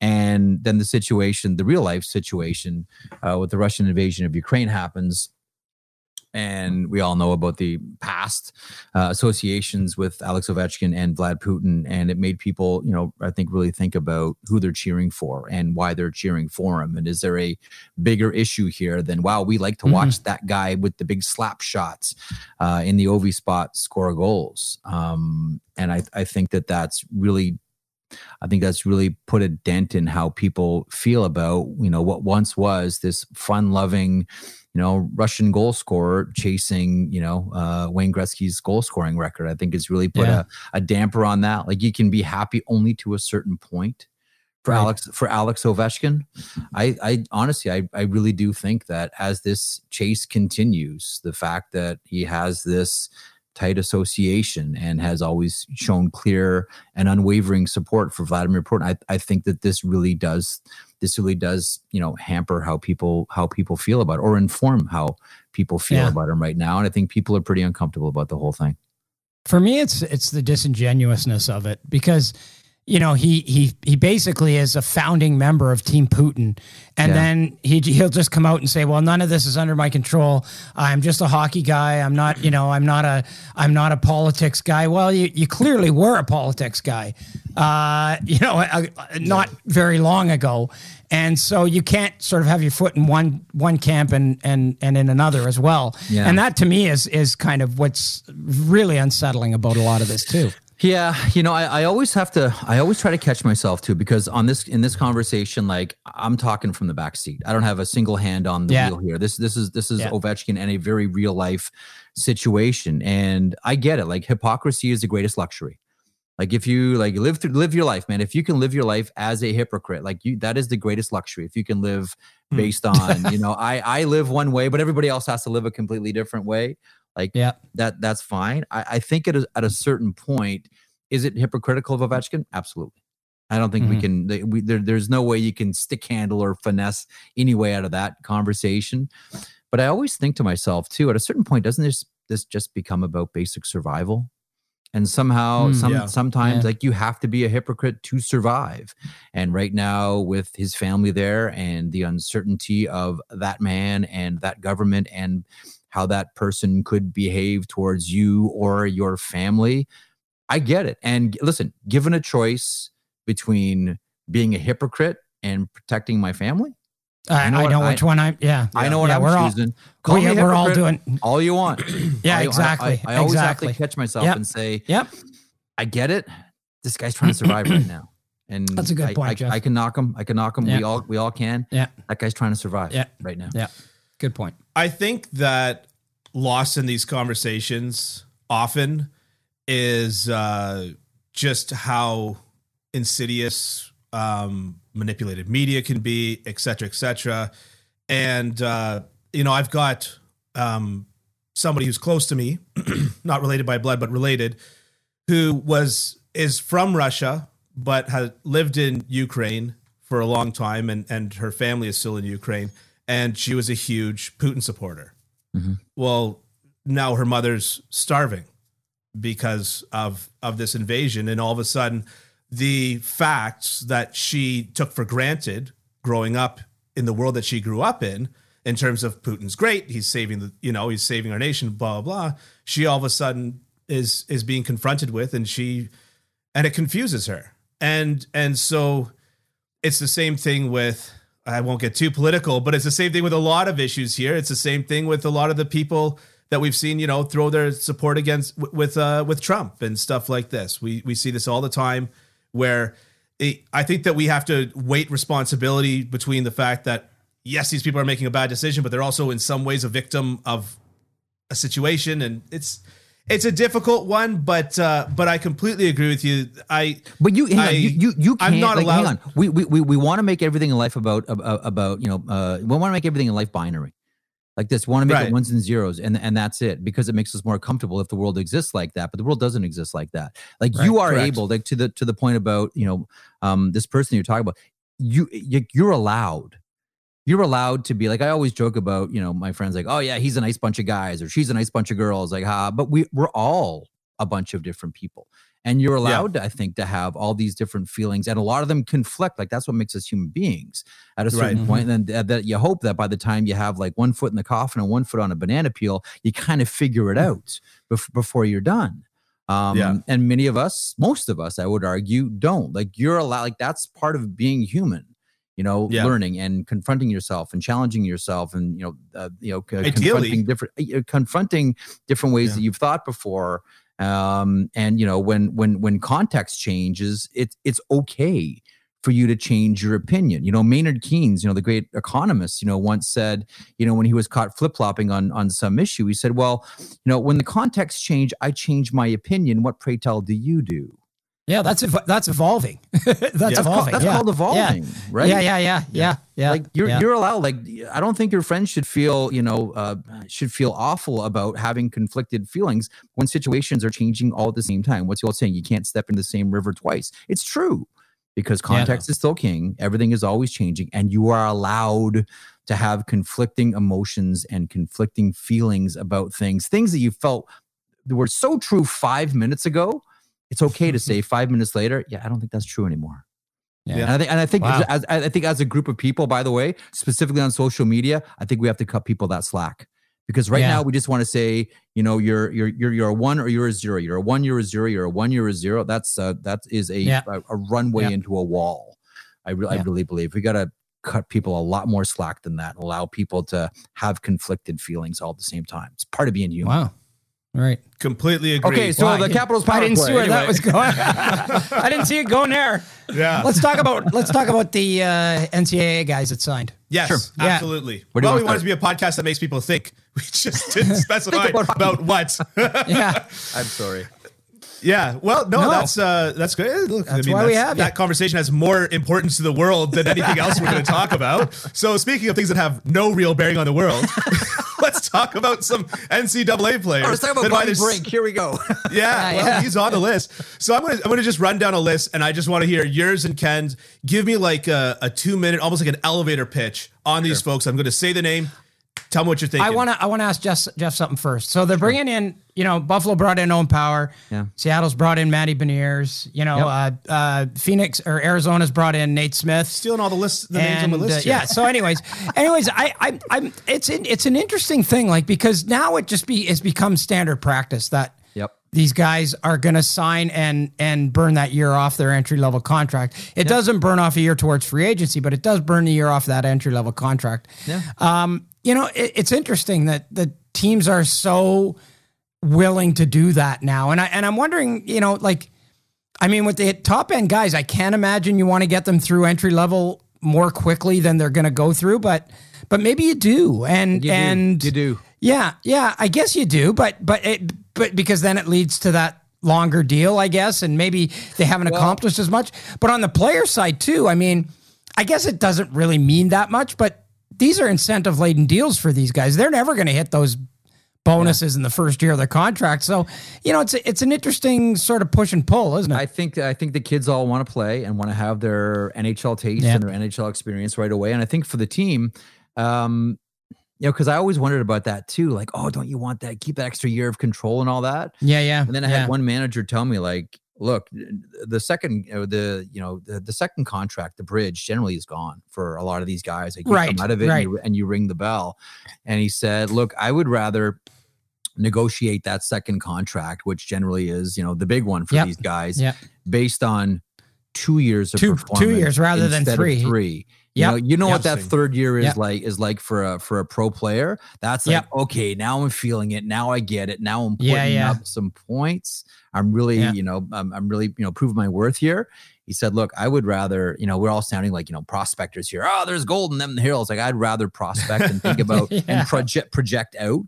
And then the situation, the real life situation uh, with the Russian invasion of Ukraine happens. And we all know about the past uh, associations with Alex Ovechkin and Vlad Putin. And it made people, you know, I think really think about who they're cheering for and why they're cheering for him. And is there a bigger issue here than, wow, we like to Mhm. watch that guy with the big slap shots uh, in the OV spot score goals. Um, and I, I think that that's really, I think that's really put a dent in how people feel about, you know, what once was this fun loving, you know, Russian goal scorer chasing, you know, uh, Wayne Gretzky's goal scoring record. I think it's really put Yeah. a, a damper on that. Like you can be happy only to a certain point. For Right. Alex, for Alex Ovechkin, I, I honestly, I, I really do think that as this chase continues, the fact that he has this tight association and has always shown clear and unwavering support for Vladimir Putin, I, I think that this really does, this really does, you know, hamper how people how people feel about it or inform how people feel Yeah. about him right now. And I think people are pretty uncomfortable about the whole thing. For me, it's it's the disingenuousness of it because you know he he he basically is a founding member of Team Putin, and Yeah. then he he'll just come out and say, "Well, none of this is under my control. I'm just a hockey guy. I'm not you know I'm not a I'm not a politics guy." Well, you you clearly were a politics guy, uh, you know, uh, not very long ago, and so you can't sort of have your foot in one one camp and and and in another as well. Yeah. And that to me is is kind of what's really unsettling about a lot of this too. Yeah, you know, I, I always have to. I always try to catch myself too, because on this in this conversation, like I'm talking from the back seat. I don't have a single hand on the Yeah. wheel here. This this is this is Yeah. Ovechkin and a very real life situation, and I get it. Like hypocrisy is the greatest luxury. Like if you like live through live your life, man. If you can live your life as a hypocrite, like you, that is the greatest luxury. If you can live Hmm. based on, you know, I I live one way, but everybody else has to live a completely different way. Like Yeah. that that's fine. I, I think at a, at a certain point, is it hypocritical of Ovechkin? Absolutely. I don't think we Mhm. can. they- We, there, there's no way you can stick handle or finesse any way out of that conversation. But I always think to myself too. At a certain point, doesn't this this just become about basic survival? And somehow, Mm, some yeah. sometimes, Yeah. like you have to be a hypocrite to survive. And right now, with his family there and the uncertainty of that man and that government and how that person could behave towards you or your family, I get it. And listen, given a choice between being a hypocrite and protecting my family, I, know I what? know I- which one I'm. Yeah, I know what yeah, I'm we're all- choosing. Call we- me we're all doing- all you want. Yeah, I- I- exactly, I, I always exactly. have to catch myself Yep. and say, Yep. I get it. This guy's trying to survive right now. And That's a good I, point, I. I can knock him. I can knock him. We all we all can. Yeah. That guy's trying to survive Yeah. right now. Yeah. Good point. I think that lost in these conversations often is uh, just how insidious um, manipulated media can be, et cetera, et cetera. And, uh, you know, I've got um, somebody who's close to me, not related by blood, but related, who was is from Russia, but has lived in Ukraine for a long time, and and her family is still in Ukraine, and she was a huge Putin supporter. Mm-hmm. Well, now her mother's starving because of of this invasion, and all of a sudden, the facts that she took for granted growing up in the world that she grew up in, in terms of Putin's great, he's saving the you know he's saving our nation, blah blah. blah she all of a sudden is is being confronted with, and she and it confuses her, and and so it's the same thing with I won't get too political, but it's the same thing with a lot of issues here. It's the same thing with a lot of the people that we've seen, you know, throw their support against with uh, with Trump and stuff like this. We we see this all the time, where it, I think that we have to weight responsibility between the fact that yes, these people are making a bad decision, but they're also in some ways a victim of a situation, and it's it's a difficult one. But uh, but I completely agree with you. I But you, hang on, you, you, you can't. I'm not like, Hang allowed- on. We, we, we, we want to make everything in life about, about, about you know, uh, we want to make everything in life binary, like this. We want to make Right. it ones and zeros, and and that's it because it makes us more comfortable if the world exists like that. But the world doesn't exist like that. Like you are correct. able, like to the to the point about you know, um, this person you're talking about. You, you you're allowed. You're allowed to be like I always joke about, you know, my friends like, oh yeah, he's a nice bunch of guys or she's a nice bunch of girls, like ha. But we we're all a bunch of different people and you're allowed to, i think to have all these different feelings and a lot of them conflict like that's what makes us human beings at a certain Right. point. and then th- that you hope that by the time you have like one foot in the coffin and one foot on a banana peel you kind of figure it out bef- before you're done um Yeah. and many of us most of us i would argue don't like you're allowed like that's part of being human you know Yeah. learning and confronting yourself and challenging yourself and you know uh, you know Ideally. confronting different uh, confronting different ways Yeah. that you've thought before um and you know when when when context changes it's it's okay for you to change your opinion you know maynard keynes you know the great economist you know once said you know when he was caught flip-flopping on on some issue he said well you know when the context change i change my opinion what pray tell do you do Yeah, that's that's evolving. that's Yeah. evolving. that's yeah. called evolving right Yeah, yeah, yeah, yeah, yeah. like you're yeah. you're allowed like i don't think your friends should feel you know uh should feel awful about having conflicted feelings when situations are changing all at the same time what's the old saying you can't step in the same river twice it's true because context is still king everything is always changing and you are allowed to have conflicting emotions and conflicting feelings about things things that you felt were so true five minutes ago it's okay to say five minutes later yeah i don't think that's true anymore Yeah. and I think, and I think, Wow. as, I think, as a group of people, by the way, specifically on social media, I think we have to cut people that slack because right Yeah. now we just want to say, you know, you're you're you're you're a one or you're a zero. You're a one, you're a zero. You're a one, you're a zero. That's uh, that is a Yeah. a, a runway into a wall. I re- I really believe we got to cut people a lot more slack than that. Allow people to have conflicted feelings all at the same time. It's part of being human. wow. All right. completely agree. Okay, so Wow, the I- Capitals power I didn't see play, where that was going. I didn't see it going there. yeah. Let's talk about let's talk about the uh, NCAA guys that signed. Yes, Sure. Absolutely. Where do you well, we wanna to be a podcast that makes people think. We just didn't specify about about what. Yeah. I'm sorry. yeah. Well, no, No. that's uh, that's good. Look, That's why we have that you. conversation has more importance to the world than anything else we're going to talk about. So, speaking of things that have no real bearing on the world, let's talk about some NCAA players. Let's talk about Bobby Brink. Here we go. Yeah, Yeah, well, yeah. he's on the list. So I'm gonna I'm gonna just run down a list, and I just want to hear yours and Ken's. Give me like a, a two minute, almost like an elevator pitch on these folks. I'm gonna say the name. Tell me what you're thinking. I want to I want to ask Jeff Jeff something first. So they're bringing in, you know, Buffalo brought in Owen Power. Yeah. Seattle's brought in Matty Beniers. You know, uh, uh, Phoenix or Arizona's brought in Nate Smith. stealing all the lists, the names on the list. uh, here. yeah. So, anyways, anyways, I, I, I'm. It's in, it's an interesting thing, like because now it just be it's become standard practice that Yep. these guys are going to sign and and burn that year off their entry level contract. It doesn't burn off a year towards free agency, but it does burn a year off that entry level contract. Yeah. Um, you know, it, it's interesting that the teams are so willing to do that now, and I and I'm wondering, you know, like, I mean, with the top end guys, I can't imagine you want to get them through entry level more quickly than they're going to go through, but but maybe you do, and You do. and you do. yeah, yeah, I guess you do, but but it but because then it leads to that longer deal, I guess, and maybe they haven't accomplished as much. But on the player side too, I mean, I guess it doesn't really mean that much, but these are incentive laden deals for these guys. They're never going to hit those bonuses in the first year of their contract. So, you know, it's it's an interesting sort of push and pull, isn't it? I think I think the kids all want to play and want to have their NHL taste Yeah. and their NHL experience right away. And I think for the team, um, you know, because I always wondered about that too. Like, oh, don't you want that? Keep that extra year of control and all that. yeah, yeah. And then I yeah. had one manager tell me, like, look, the second, uh, the you know, the, the second contract, the bridge generally is gone for a lot of these guys. Like, you Right, come out of it right. and, you, and you ring the bell. And he said, look, I would rather negotiate that second contract, which generally is, you know, the big one for Yep. these guys, Yep. based on two years of Two- two years rather than three. Three. You Yep. know, you know what that third year is Yep. like is like for a for a pro player. That's like Yep. okay, now I'm feeling it. Now I get it. Now I'm putting Yeah, yeah. up some points. I'm really, Yeah. you know, I'm, I'm really, you know, proving my worth here. He said, "Look, I would rather, you know, we're all sounding like, you know, prospectors here. Oh, there's gold in them hills. Like I'd rather prospect and think about Yeah. and project project out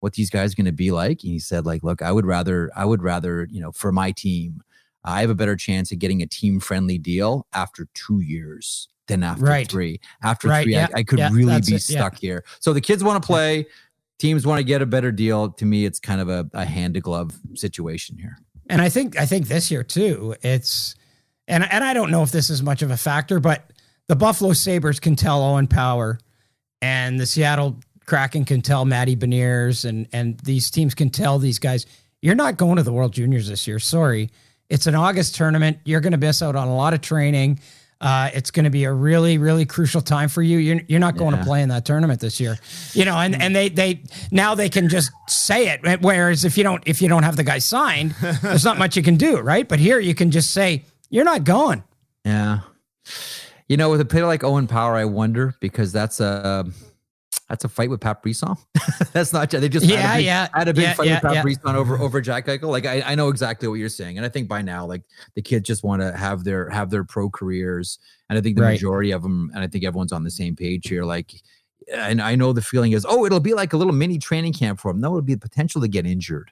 what these guys are going to be like." And he said, "Like, look, I would rather, I would rather, you know, for my team, I have a better chance of getting a team friendly deal after two years." Than after Right. three. After Right, three, yeah, I, I could yeah, really that's be it, yeah. stuck here. So the kids want to play teams want to get a better deal. To me, it's kind of a, a hand to glove situation here. And I think I think this year too, it's and and I don't know if this is much of a factor, but the Buffalo Sabres can tell Owen Power and the Seattle Kraken can tell Matty Beniers and and these teams can tell these guys, you're not going to the World Juniors this year. Sorry. It's an August tournament. You're going to miss out on a lot of training. Uh, it's going to be a really, really crucial time for you. You're, you're not going Yeah. to play in that tournament this year, you know. And and they they now they can just say it. Whereas if you don't if you don't have the guy signed, there's not much you can do, right? But here you can just say you're not going. Yeah. You know, with a player like Owen Power, I wonder because that's a that's a fight with Pat Brisson. that's not they just Yeah, had a big, yeah, had a big yeah, fight yeah, with Pat yeah. Brisson over over Jack Eichel. Like I, I know exactly what you're saying, and I think by now, like the kids just want to have their have their pro careers, and I think the Right. majority of them, and I think everyone's on the same page here. Like, and I know the feeling is, oh, it'll be like a little mini training camp for them. No, it'll be the potential to get injured.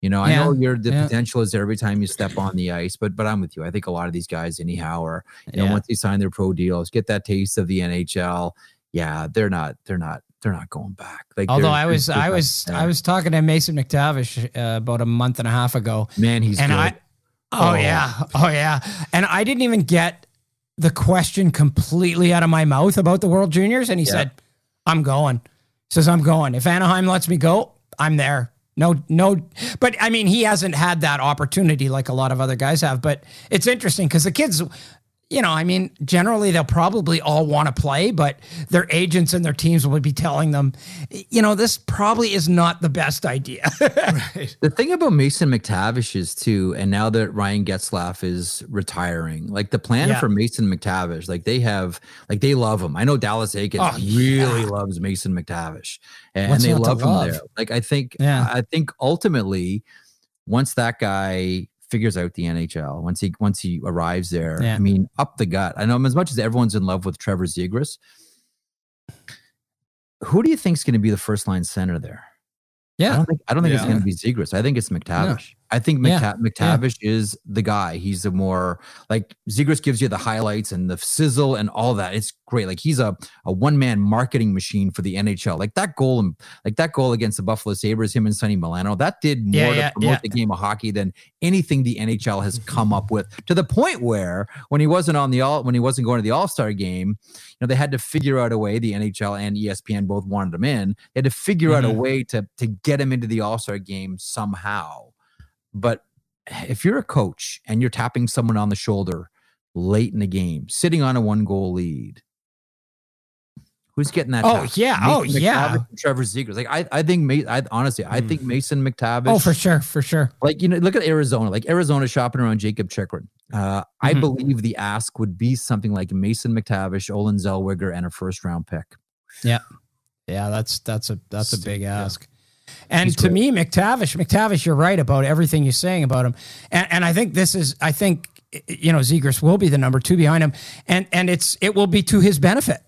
You know, I know you're the yeah. potential is there every time you step on the ice, but but I'm with you. I think a lot of these guys anyhow are you know once they sign their pro deals, get that taste of the NHL. Yeah, they're not they're not they're not going back. Like Although I was I was I was talking to Mason McTavish uh, about a month and a half ago, man, he's and good. I oh, Oh. yeah oh yeah, and I didn't even get the question completely out of my mouth about the World Juniors, and he Yeah. said, "I'm going." He says I'm going. If Anaheim lets me go, I'm there. No, no, but I mean, he hasn't had that opportunity like a lot of other guys have. But it's interesting because the kids, you know, I mean, generally they'll probably all want to play, but their agents and their teams will be telling them, you know, this probably is not the best idea. right. The thing about Mason McTavish is too, and now that Ryan Getzlaf is retiring, like the plan Yeah. for Mason McTavish, like they have, like they love him. I know Dallas Eakins Oh, really yeah. loves Mason McTavish, and, What's they not love him love? there. Like I think, Yeah. I think ultimately, once that guy figures out the NHL, once he once he arrives there, Yeah. I mean, up the gut. I know as much as everyone's in love with Trevor Zegras, who do you think is going to be the first line center there? I yeah. don't think I don't think it's going to be Zegras. I think it's McTavish. I think Yeah. McTA- McTavish is the guy. He's a more like Zegras gives you the highlights and the sizzle and all that. It's great. Like he's a, a one man marketing machine for the NHL. Like that goal and like that goal against the Buffalo Sabres, him and Sonny Milano, that did more Yeah, to yeah, promote yeah. the game of hockey than anything the NHL has come up with. To the point where when he wasn't on the all when he wasn't going to the All Star game, you know they had to figure out a way. The NHL and ESPN both wanted him in. They had to figure out a Mhm. way to to get him into the All Star game somehow. But if you're a coach and you're tapping someone on the shoulder late in the game, sitting on a one goal lead, Who's getting that? Oh, yeah. Oh, Mason yeah. McTavish or Trevor Zegras. Like I, I think. I honestly, I think Mason McTavish. Oh, for sure, for sure. like you know, look at Arizona. Like Arizona shopping around Jakob Chychrun. Uh, I Mhm. believe the ask would be something like Mason McTavish, Olen Zellweger, and a first round pick. Yeah, Yeah, that's that's a that's a big yeah. ask. And He's to me, McTavish, McTavish, you're right about everything you're saying about him. And, and I think this is, I think, you know, Zegras will be the number two behind him, and and it's it will be to his benefit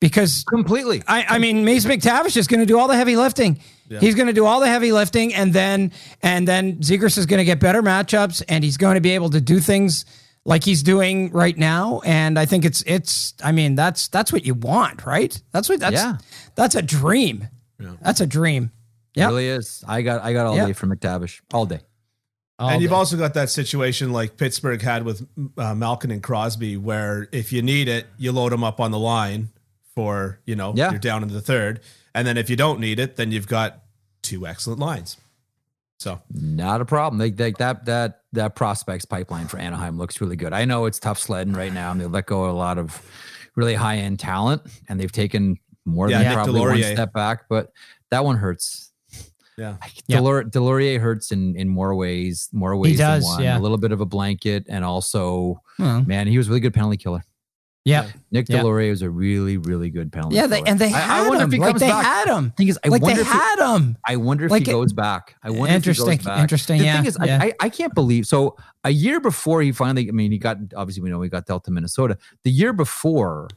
because Completely. I, I mean, Mace McTavish is going to do all the heavy lifting. He's going to do all the heavy lifting, and then and then Zegras is going to get better matchups, and he's going to be able to do things like he's doing right now. And I think it's it's. I mean, that's that's what you want, right? That's what that's Yeah. that's a dream. That's a dream. It really is. I got I got all Yep. day from McTavish. All day. All and you've also got that situation like Pittsburgh had with uh, Malkin and Crosby, where if you need it, you load them up on the line for you know Yeah. you're down into the third, and then if you don't need it, then you've got two excellent lines. So Not a problem. They, they, that that that prospects pipeline for Anaheim looks really good. I know it's tough sledding right now, and they let go of a lot of really high end talent, and they've taken more Yeah, than Nick probably one step back. But that one hurts. Yeah, Like, Yeah. Delor- Deslauriers hurts in in more ways, more ways he does, than one. yeah. A little bit of a blanket, and also, Well, man, he was a really good penalty killer. yeah, Nick Yeah. Deslauriers was a really, really good penalty. Killer. Yeah. They and they had I, wonder him. if he like they back. had him. Thing is, I like wonder they if he, him. I wonder if Like he it- goes back. I wonder Interesting, if he goes back. interesting, The yeah, thing is, yeah. I, I, I can't believe. So a year before he finally, I mean, he got obviously we know he got dealt to Minnesota. The year before,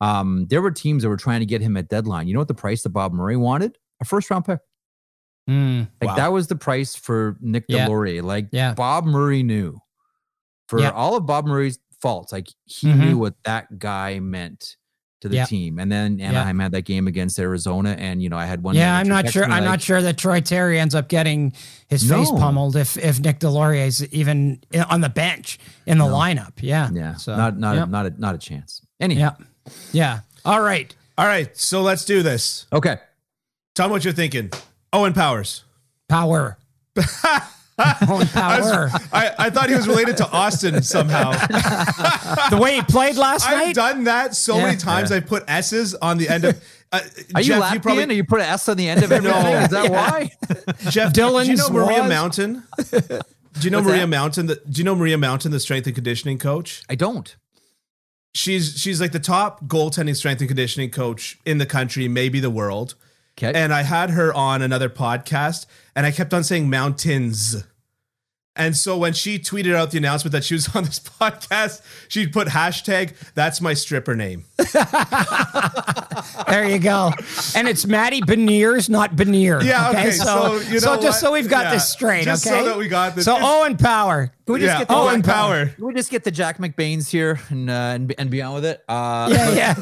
um, there were teams that were trying to get him at deadline. You know what the price that Bob Murray wanted? A first round pick. Mm, Like Wow. that was the price for Nick Yeah. Deslauriers. Like Yeah. Bob Murray knew for Yeah. all of Bob Murray's faults, like he Mhm. knew what that guy meant to the Yeah. team. And then Yeah. Anaheim had that game against Arizona, and you know I had one. yeah, I'm not sure. me, I'm like, not sure that Troy Terry ends up getting his face pummeled if if Nick Deslauriers is even on the bench in the No. lineup. Yeah, Yeah, So, not not yep. a, not a not a chance. Anyhow, yeah, yeah. All right. all right. So let's do this. okay. Tell me what you're thinking. Owen Powers. Power. Owen I, was- Power. I, I thought he was related to Austin somehow. the way he played last night? I've done that so Yeah. many times. I put S's on the end of. Uh, Are you Jeff, Latvian? probably- or you put an S on the end of everything? No. Is that Yeah. why? Jeff, do you know Maria was- Mountain? Do you know What's Maria that? Mountain? The, do you know Maria Mountain, the strength and conditioning coach? I don't. She's she's like the top goaltending strength and conditioning coach in the country, maybe the world. Okay. And I had her on another podcast, and I kept on saying mountains. And so when she tweeted out the announcement that she was on this podcast, she put hashtag that's my stripper name. There you go. And it's Matty Beniers, not Benier. Yeah, okay, So, so you so know just what? so we've got Yeah, this straight. just okay. so that we got this- So just- Owen Power. Can we just Yeah, get the Owen Jack- Power. Can we just get the Jack McBains here and uh, and, be, and be on with it? Uh, Yeah, yeah,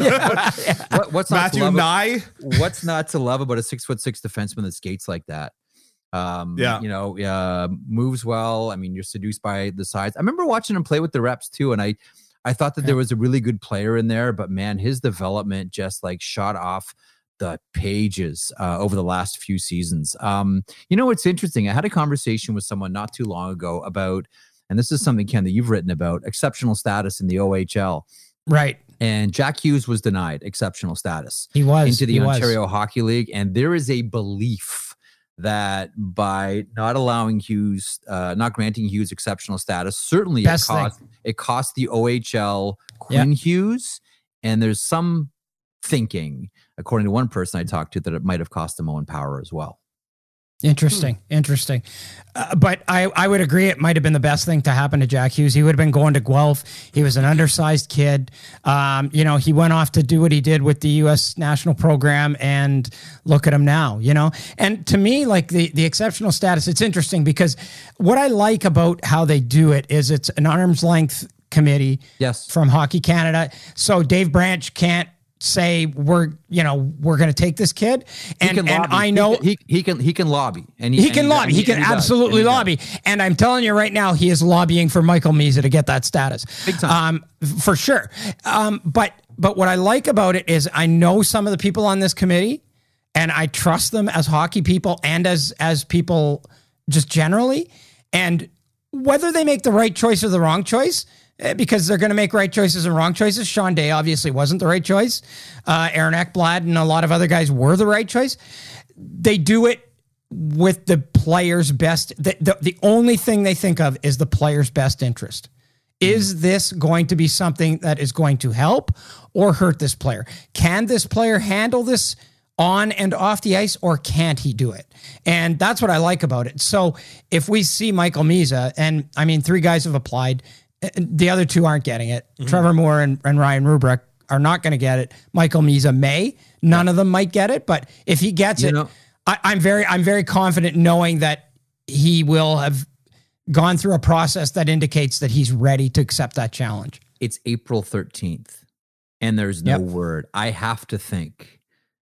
yeah. What, what's not Matthew to love? Nye. what's not to love about a six foot six defenseman that skates like that? Um, Yeah. you know, uh, moves well. I mean, you're seduced by the size. I remember watching him play with the reps too, and I, I thought that there was a really good player in there, but man, his development just like shot off the pages uh, over the last few seasons. Um, you know, it's interesting. I had a conversation with someone not too long ago about, and this is something Ken that you've written about exceptional status in the OHL. Right. And Jack Hughes was denied exceptional status He was into the he was. Ontario Hockey League, and there is a belief that by not allowing Hughes, uh, not granting Hughes exceptional status, certainly Best it thing. cost it cost the OHL Quinn Hughes, and there's some thinking, according to one person I talked to, that it might have cost him Owen Power as well. Interesting, interesting. Uh, but I, I would agree it might have been the best thing to happen to Jack Hughes. He would have been going to Guelph. He was an undersized kid. Um, you know, he went off to do what he did with the U.S. national program, and look at him now. You know, and to me, like the the exceptional status, it's interesting because what I like about how they do it is it's an arm's length committee Yes. from Hockey Canada. So Dave Branch can't say we're you know we're going to take this kid, and and lobby. I He know can- he, he can he can lobby and he and can lobby. and He can and absolutely and he does. lobby. And I'm telling you right now, he is lobbying for Michael Misa to get that status. Big time. Um, for sure. Um, but but what I like about it is I know some of the people on this committee, and I trust them as hockey people and as as people just generally. And whether they make the right choice or the wrong choice, because they're going to make right choices and wrong choices. Sean Day obviously wasn't the right choice. Uh, Aaron Ekblad and a lot of other guys were the right choice. They do it with the player's best. The, the, the only thing they think of is the player's best interest. Is this going to be something that is going to help or hurt this player? Can this player handle this on and off the ice, or can't he do it? And that's what I like about it. So if we see Michael Misa, and I mean, three guys have applied, uh, the other two aren't getting it. Mm-hmm. Trevor Moore and, and Ryan Roobroeck are not going to get it. Michael Misa may. None of them might get it, but if he gets You it, know- I, I'm very, I'm very confident knowing that he will have gone through a process that indicates that he's ready to accept that challenge. it's April 13th and there's no Yep. word. I have to think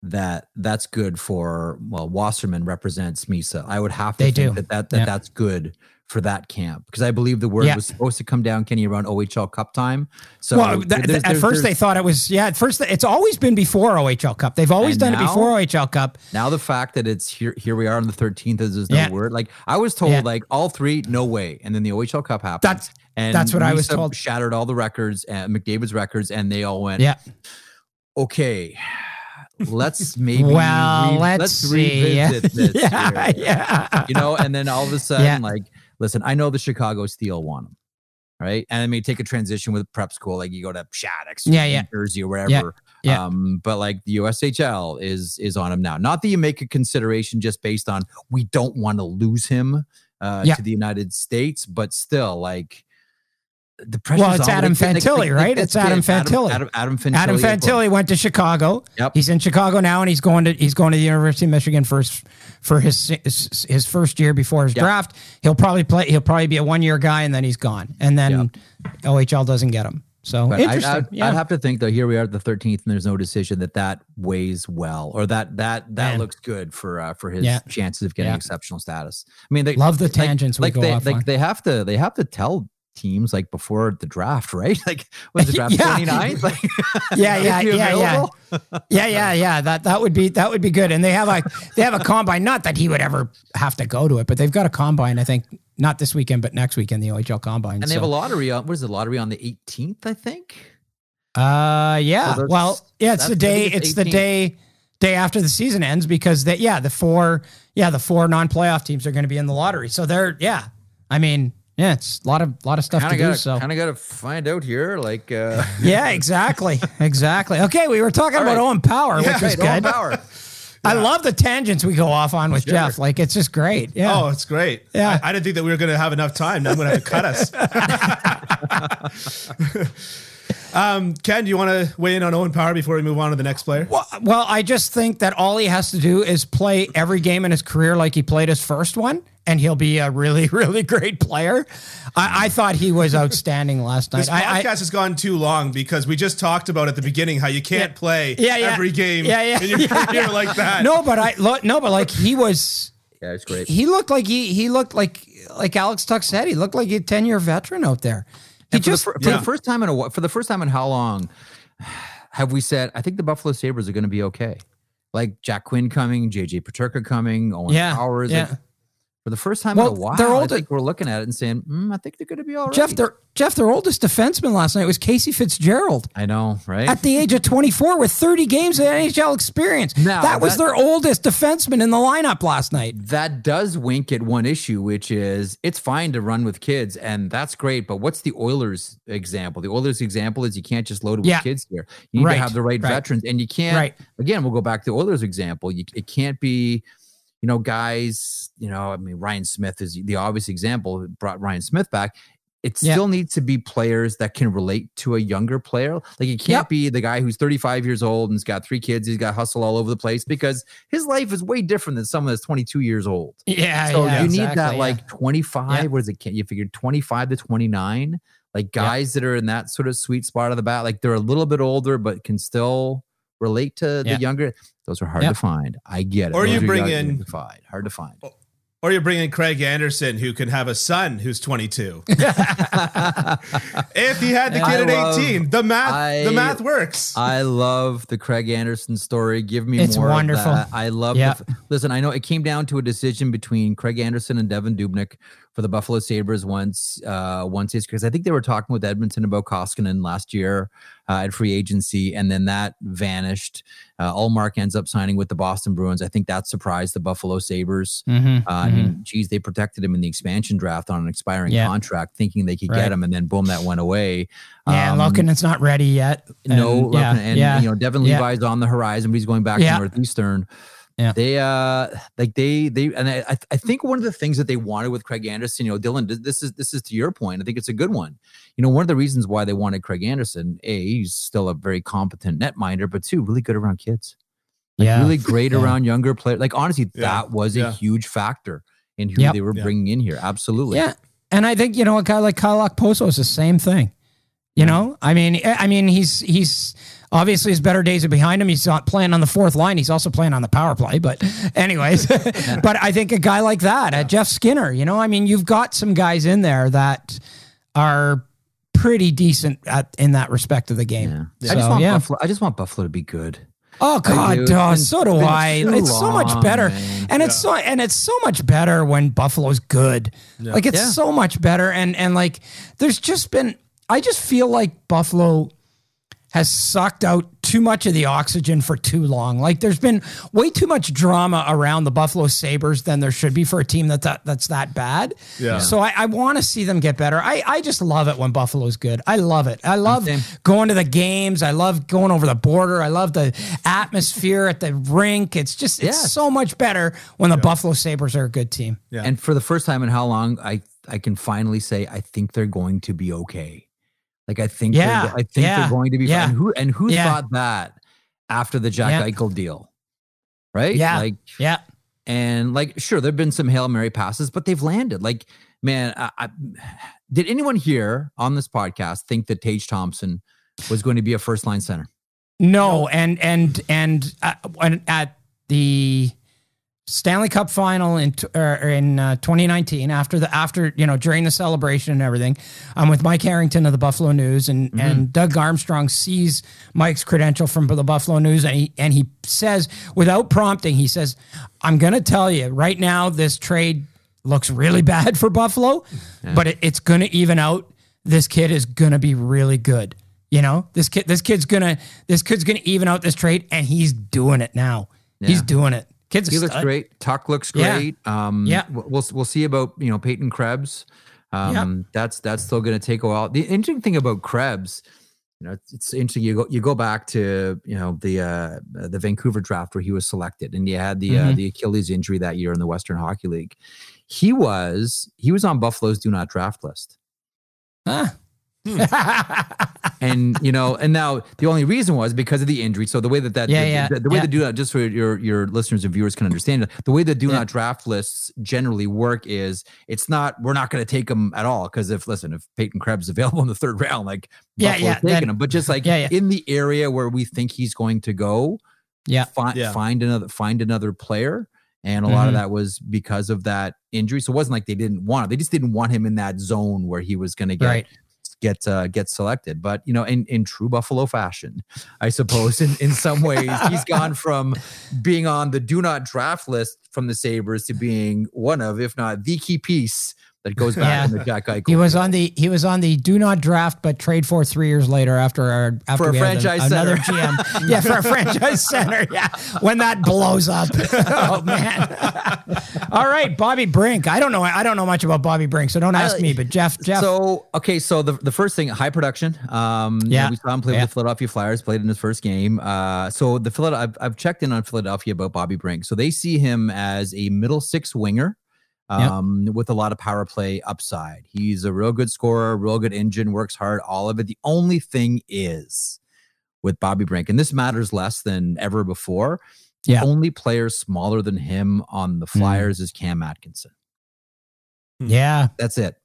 that that's good for well Wasserman represents Misa. I would have to They think do. that, that, that Yeah. that's good for that camp because I believe the word Yeah. was supposed to come down Kenny around OHL Cup time. So well, th- th- there's- at first they thought it was yeah. At first, it's always been before OHL Cup. They've always done it before OHL Cup. now the fact that it's here here we are on the 13th is there's no Yeah. word. Like I was told Yeah. like all three no way and then the OHL Cup happened. That's- and that's what I was told. Shattered all the records and McDavid's records and they all went Yeah. okay, let's maybe Well, re- let's, see. revisit this. yeah, yeah. You know, and then all of a sudden, Yeah. like, listen, I know the Chicago Steel want him, right? And I may take a transition with prep school, like you go to Shattuck, Yeah, yeah. Jersey, or wherever. yeah. Um, but like the USHL is is on him now. Not that you make a consideration just based on we don't want to lose him uh, Yeah. to the United States, but still, like. The pressure. Well, it's Adam Fantilli, right? It's Adam Fantilli. Adam, Adam Fantilli. Adam. Fantilli went to Chicago. Yep. He's in Chicago now, and he's going to he's going to the University of Michigan first for his his, his first year before his Yep. draft. He'll probably play. He'll probably be a one year guy, and then he's gone. And then OHL doesn't get him. So I'd, interesting. I'd, yeah. I'd have to think though. Here we are at the 13th, and there's no decision that that weighs well, or that that that Man. looks good for uh, for his Yeah. chances of getting Yeah. exceptional status. I mean, they Love the like- tangents Like, go they like on. they have to they have to tell teams like before the draft, right? Like was the draft Yeah. 29th? Like, Yeah, is yeah, he yeah, yeah. yeah, yeah, yeah. That that would be that would be good. And they have a they have a combine. Not that he would ever have to go to it, but they've got a combine. I think not this weekend, but next weekend, the OHL combine. And they so. have a lottery on. What is the lottery on the 18th? I think. Uh, yeah. So well, yeah, it's the day. it's It's the day day after the season ends because they yeah the four yeah the four non playoff teams are going to be in the lottery. So they're yeah. I mean yeah, it's a lot of lot of stuff Kind to of do. gotta So kind of gotta find out here. Like, uh, yeah, exactly, exactly. Okay, we were talking about right. Owen Power, which is was right, Owen good. Power. I love the tangents we go off on with Sure. Jeff. Like it's just great. Yeah. Oh, it's great. Yeah. I, I didn't think that we were going to have enough time. Now I'm going to have to cut us. um, Ken, do you want to weigh in on Owen Power before we move on to the next player? Well, well, I just think that all he has to do is play every game in his career like he played his first one, and he'll be a really, really great player. I, I thought he was outstanding last night. This I, podcast I, has gone too long because we just talked about at the beginning how you can't play Yeah, yeah. every game Yeah, yeah, in your yeah, career yeah. like that. no, but I lo- no, but like he was, Yeah, it's great. he looked like he he looked like like Alex Tuch said, he looked like a ten year veteran out there. He And for, just the, for yeah. the first time in a for the first time in how long have we said I think the Buffalo Sabres are going to be okay? Like Jack Quinn coming, JJ Peterka coming, Owen Yeah, Powers. yeah. Like, for the first time Well, in a while, they're I think we're looking at it and saying, mm, I think they're going to be all right. Jeff, their Jeff, their oldest defenseman last night was Casey Fitzgerald. I know, right? at the age of 24 with 30 games of NHL experience. Now, that was that- their oldest defenseman in the lineup last night. that does wink at one issue, which is it's fine to run with kids, and that's great. But what's the Oilers example? The Oilers example is you can't just load it with Yeah. kids here. You need Right, to have the right, right. veterans, and you can't. Right. Again, we'll go back to the Oilers example. You, it can't be, you know, guys. You know, I mean, Ryan Smyth is the obvious example. Brought Ryan Smyth back. It Yeah. still needs to be players that can relate to a younger player. Like it can't Yep. be the guy who's 35 years old and's got three kids. He's got hustle all over the place because his life is way different than someone that's 22 years old. Yeah, So yeah, you need exactly, that yeah. like 25. Yeah. What is it? You figured 25 to 29, like guys that are in that sort of sweet spot of the bat. Like they're a little bit older, but can still relate to the younger. Those are hard Yeah. to find. I get it. Or Those you are bring hard in- to. Hard to find. Or Or you bring in Craig Anderson, who can have a son who's 22. if he had the I kid at love- 18, the math I- the math works. I love the Craig Anderson story. Give me It's more. wonderful. Of that. I love. Yeah. The, listen, I know it came down to a decision between Craig Anderson and Devan Dubnyk for the Buffalo Sabres once. Uh, once because I think they were talking with Edmonton about Koskinen last year uh, at free agency, and then that vanished. Uh, Ullmark ends up signing with the Boston Bruins. I think that surprised the Buffalo Sabres. Mm-hmm. Uh, I mean, geez, they protected him in the expansion draft on an expiring Yeah. contract, thinking they could Right. get him, and then boom, that went away. yeah, Um, it's not ready yet. no, And, yeah, Loken- and yeah. you know Devon yeah. Levi's on the horizon, but he's going back Yeah. to Northeastern. Yeah. They uh like they they and I I- I think one of the things that they wanted with Craig Anderson, you know, Dylan, this is this is to your point. I think it's a good one. You know, one of the reasons why they wanted Craig Anderson, a he's still a very competent netminder, but two, really good around kids. Like Yeah. really great Yeah. around younger players. Like honestly, Yeah. that was Yeah. a huge factor in who Yep. they were Yeah. bringing in here. Absolutely. Yeah, and I think you know a guy like Kyle Poso is the same thing. You know, I mean, I I mean, he's he's obviously his better days are behind him. He's not playing on the fourth line. He's also playing on the power play. But, anyways, but I think a guy like that, uh, Jeff Skinner. You know, I mean, you've got some guys in there that are pretty decent at in that respect of the game. Yeah. I just want yeah. Buffalo. I just want Buffalo to be good. Oh God, do. Oh, so do I. too It's so much better, man. and it's so and it's so much better when Buffalo's good. Like it's Yeah. so much better, and and like there's just been. I just feel like Buffalo has sucked out too much of the oxygen for too long. Like there's been way too much drama around the Buffalo Sabres than there should be for a team that's that, that's that bad. Yeah. So I, I want to see them get better. I, I just love it when Buffalo's good. I love it. I love going to the games. I love going over the border. I love the atmosphere at the rink. It's just it's Yeah. so much better when the Buffalo Sabres are a good team. Yeah. And for the first time in how long, I I can finally say I think they're going to be okay. Like I think, Yeah, they're, I think yeah, they're going to be. yeah. fine. And who and who Yeah. thought that after the Jack Yeah. Eichel deal, right? Yeah. like Yeah. and like sure there've been some hail mary passes, but they've landed. Like man, I, I, did anyone here on this podcast think that Tage Thompson was going to be a first line center? No, and and and uh, when at the Stanley Cup final in er, in uh, 2019, after the after you know during the celebration and everything, I'm with Mike Harrington of the Buffalo News, and and Doug Armstrong sees Mike's credential from the Buffalo News, and he and he says without prompting, he says, "I'm going to tell you right now, this trade looks really bad for Buffalo, but it, it's going to even out. This kid is going to be really good." You know, this kid, this kid's gonna, this kid's gonna even out this trade, and he's doing it now. He's doing it. Kid's He looks stud. great. Tuch looks Yeah. great. Um, Yeah. We'll we'll see about you know Peyton Krebs. Um, That's that's still going to take a while. The interesting thing about Krebs, you know, it's, it's interesting. You go you go back to you know the uh, the Vancouver draft where he was selected, and he had the uh, Mhm. the Achilles injury that year in the Western Hockey League. He was he was on Buffalo's do not draft list. Huh. and you know, and now the only reason was because of the injury. So the way that that Yeah, the, yeah, the, the way yeah. the do not just so your your listeners and viewers can understand it, the way the do Yeah. not draft lists generally work is it's not we're not going to take them at all because if listen if Peyton Krebs is available in the third round, like Yeah, Buffalo's yeah, taking then- him, but just like Yeah, yeah. in the area where we think he's going to go, Yeah. find Yeah. find another find another player. And a lot Mhm. of that was because of that injury. So it wasn't like they didn't want it; they just didn't want him in that zone where he was going to get right. Get uh, get selected. But you know, in in true Buffalo fashion, I suppose in in some ways he's gone from being on the do not draft list from the Sabres to being one of, if not the key piece that goes back Yeah. in the Jack Eichel. He was on the he was on the do not draft but trade for three years later after our after For a franchise another center. GM. yeah, for a franchise center. Yeah, when that blows up. oh man. All right, Bobby Brink. I don't know. I don't know much about Bobby Brink, so don't ask I- me. But Jeff, Jeff. So okay, so the the first thing, high production. Um, you know, Yeah. we saw him play Yeah. with the Philadelphia Flyers. Played in his first game. Uh, so the Philadelphia, I've, I've checked in on Philadelphia about Bobby Brink. So they see him as a middle six winger. Yep. Um, with a lot of power play upside. He's a real good scorer, real good engine, works hard, all of it. The only thing is with Bobby Brink, and this matters less than ever before. The only player smaller than him on the Flyers is Cam Atkinson. yeah. That's it.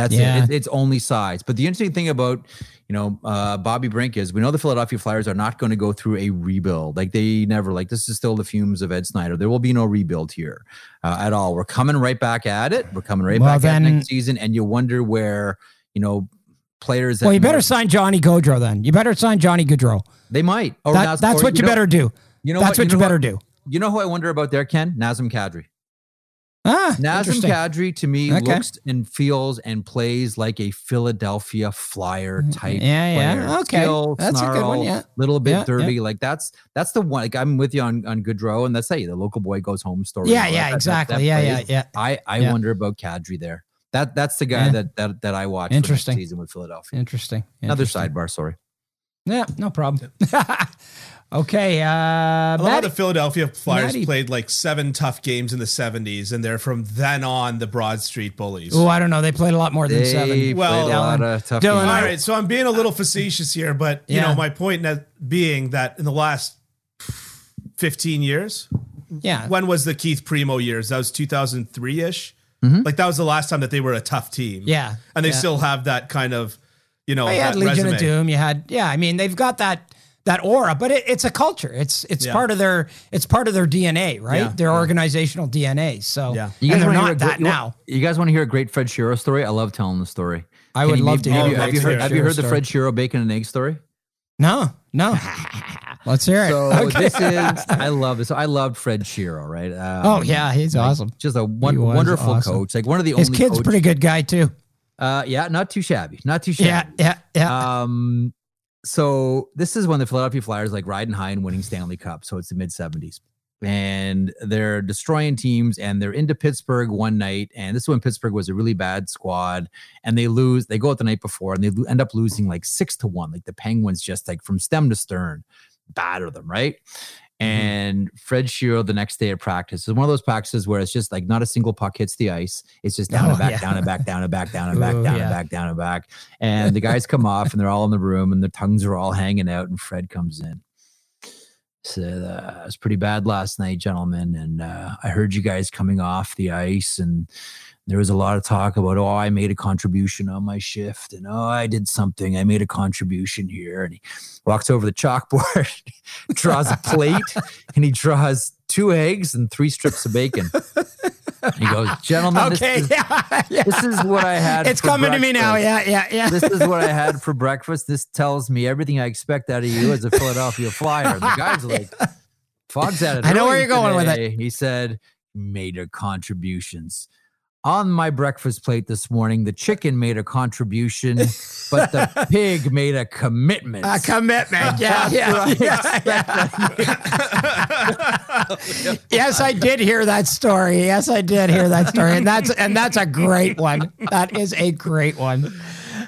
That's Yeah. it. It- It's only size. But the interesting thing about you know uh, Bobby Brink is we know the Philadelphia Flyers are not going to go through a rebuild. Like they never like this is still the fumes of Ed Snider. There will be no rebuild here uh, at all. We're coming right back at it. We're coming right Well, back at it next season, and you wonder where you know players. That Well, you better might- sign Johnny Gaudreau then. You better sign Johnny Gaudreau. They might. Or That, Nas- that's or what you know- better do. You know that's what, what you know better do. You know who I wonder about there, Ken? Nazem Kadri. Ah, Nazem. Kadri to me Okay. looks and feels and plays like a Philadelphia Flyer type. Mm, Yeah, yeah. player. Okay. Skill, That's a good one, yeah. Little bit Yeah, dirty. Like that's that's the one. Like I'm with you on on Gaudreau, and that's hey, the local boy goes home story. Yeah, yeah, that- that- exactly. that yeah, yeah, plays. yeah. I I Yeah. wonder about Kadri there. That that's the guy Yeah. that that that I watched Interesting. season with Philadelphia. Interesting. Another Interesting. sidebar. Sorry. Yeah, no problem. okay. Uh, A lot Maddie- of the Philadelphia Flyers Matty- played like seven tough games in the 70s, and they're from then on the Broad Street Bullies. oh, I don't know. They played a lot more than They seven. Well, a lot of tough Dylan, games. All right, so I'm being a little facetious here, but you Yeah. know, my point being that in the last 15 years, Yeah. when was the Keith Primeau years? That was 2003 ish. Mm-hmm. Like that was the last time that they were a tough team. Yeah. and they Yeah. still have that kind of, you know, Oh, you had Legion resume. of Doom. You had yeah. I mean, they've got that that aura, but it, it's a culture. It's it's Yeah. part of their it's part of their DNA, right? Yeah, their yeah. organizational DNA. So Yeah. and they're not that great- now. You guys want to hear a great Fred Shero story? I love telling the story. I Can would love maybe- to hear. Oh, Have you, have you heard? Have you heard the. Fred Shero bacon and egg story? No, no. Let's hear it. So Okay. this is I love this. So I loved Fred Shero, right? Um, oh yeah, he's like, awesome. Just a one, wonderful awesome. coach. Like one of the His only kid's a coach- pretty good guy too. Uh, yeah, not too shabby. Not too shabby. Yeah, yeah, yeah. Um, so this is when the Philadelphia Flyers like riding high and winning Stanley Cup. So it's the mid seventies, and they're destroying teams. And they're into Pittsburgh one night, and this is when Pittsburgh was a really bad squad, and they lose. They go out the night before, and they lo- end up losing like six to one. Like the Penguins just like from stem to stern batter them, right? And Fred Shero the next day at practice is one of those practices where it's just like not a single puck hits the ice. It's just down Oh, and back, yeah. down and back, down and back, down and back, Ooh, down yeah. and back, down and back. And the guys come off and they're all in the room and their tongues are all hanging out. And Fred comes in. Said, uh, it was pretty bad last night, gentlemen. And uh, I heard you guys coming off the ice and there was a lot of talk about, oh, I made a contribution on my shift and oh, I did something. I made a contribution here. And he walks over the chalkboard, draws a plate, and he draws two eggs and three strips of bacon. And he goes, gentlemen, okay, this, is, yeah, yeah. this is what I had. It's coming to me now. Yeah, yeah, yeah. This is what I had for breakfast. This tells me everything I expect out of you as a Philadelphia Flyer. The guy's like, Fog's at it. I know where you're going with it. He said, made a contributions. On my breakfast plate this morning, the chicken made a contribution, but the pig made a commitment. A commitment. Yeah, yeah, yeah, yeah. yes, I did hear that story. Yes, I did hear that story, and that's and that's a great one. That is a great one.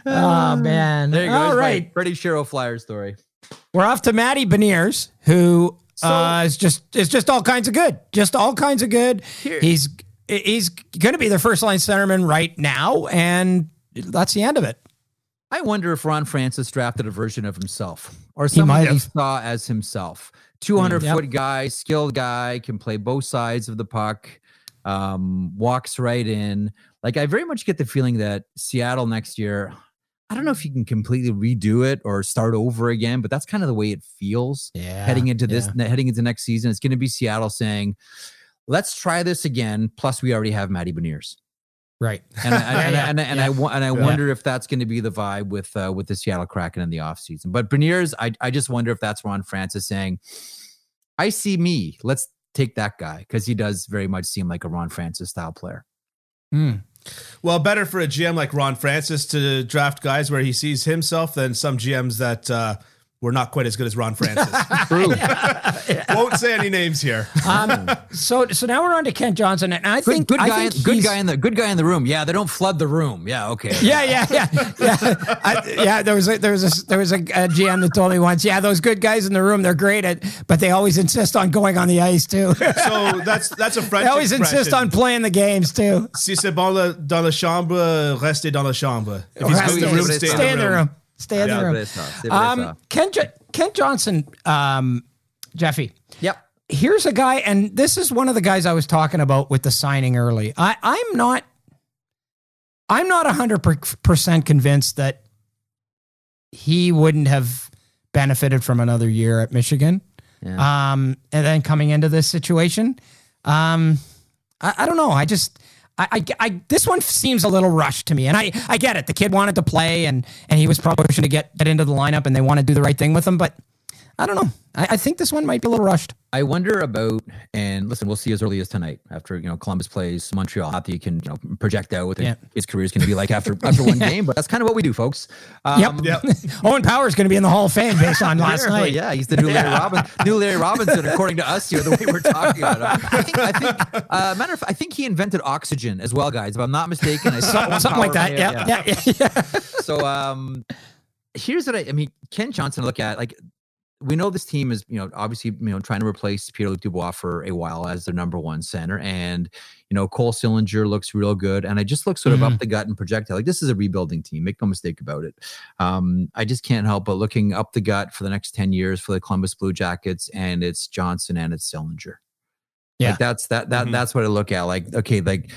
Oh man! there you go. All right, Freddie Shero Flyer story. we're off to Matty Beniers, who uh, is just is just all kinds of good. Just all kinds of good. He's he's going to be the first line centerman right now, and that's the end of it. I wonder if Ron Francis drafted a version of himself or someone might he saw as himself. 200 Yep. foot guy, skilled guy, can play both sides of the puck, um, walks right in. Like, I very much get the feeling that Seattle next year, I don't know if you can completely redo it or start over again, but that's kind of the way it feels Yeah, heading into this, heading into next season. It's going to be Seattle saying, let's try this again. Plus, we already have Matty Beniers right. and I, and, I- Yeah, and, I- and yeah. I and I Yeah. wonder if that's going to be the vibe with uh, with the Seattle Kraken in the offseason. But Beniers, I I just wonder if that's Ron Francis saying, "I see me. Let's take that guy because he does very much seem like a Ron Francis style player." Hmm. Well, better for a GM like Ron Francis to draft guys where he sees himself than some GMs that uh, were not quite as good as Ron Francis. True. Won't say any names here. Um, so so now we're on to Kent Johnson, and I Good, think good I guy. think Good guy in the good guy in the room. Yeah, they don't flood the room. Yeah, okay. Yeah, yeah, yeah, yeah. I, yeah, there was a, there was a there was a, a GM that told me once. Yeah, those good guys in the room, they're great at, but they always insist on going on the ice too. So that's that's a French. they always insist on playing the games too. Si c'est bon le- dans la chambre, restez dans la chambre. If he's good in the room, stay, Stay in the room. Stay in the room. Um, Ken, Jo- Ken Johnson, um, Jeffy. Yep. Here's a guy, and this is one of the guys I was talking about with the signing early. I, I'm not. I'm not 100% convinced that he wouldn't have benefited from another year at Michigan. Yeah. Um, and then coming into this situation, um, I, I don't know. I just, I, I, I, this one seems a little rushed to me, and I, I get it. The kid wanted to play, and and he was probably pushing to get get into the lineup, and they want to do the right thing with him. But I don't know. I, I think this one might be a little rushed. I wonder about, and listen, we'll see as early as tonight after you know Columbus plays Montreal. Not that you can you know project out what Yeah. his career is going to be like after after one game, but that's kind of what we do, folks. Um, Yep. Yep. Owen Power is going to be in the Hall of Fame based on last Apparently, night. Yeah, he's the new Larry Robin, new Larry Robinson, according to us here, the way we're talking about him. I think, I think, uh, matter of fact, I think he invented oxygen as well, guys. If I'm not mistaken, I saw one Something like that. Yeah, yeah, yeah. yeah. So, um, here's what I, I mean. Ken Johnson, look at like we know this team is you know obviously you know trying to replace Pierre Luc Dubois for a while as their number one center, and you know Cole Sillinger looks real good, and I just look sort of Mm-hmm. up the gut and projectile. Like this is a rebuilding team, make no mistake about it. Um, I just can't help but looking up the gut for the next ten years for the Columbus Blue Jackets, and it's Johnson and it's Sillinger. Yeah. like that's that that Mhm. that's what I look at. Like okay, like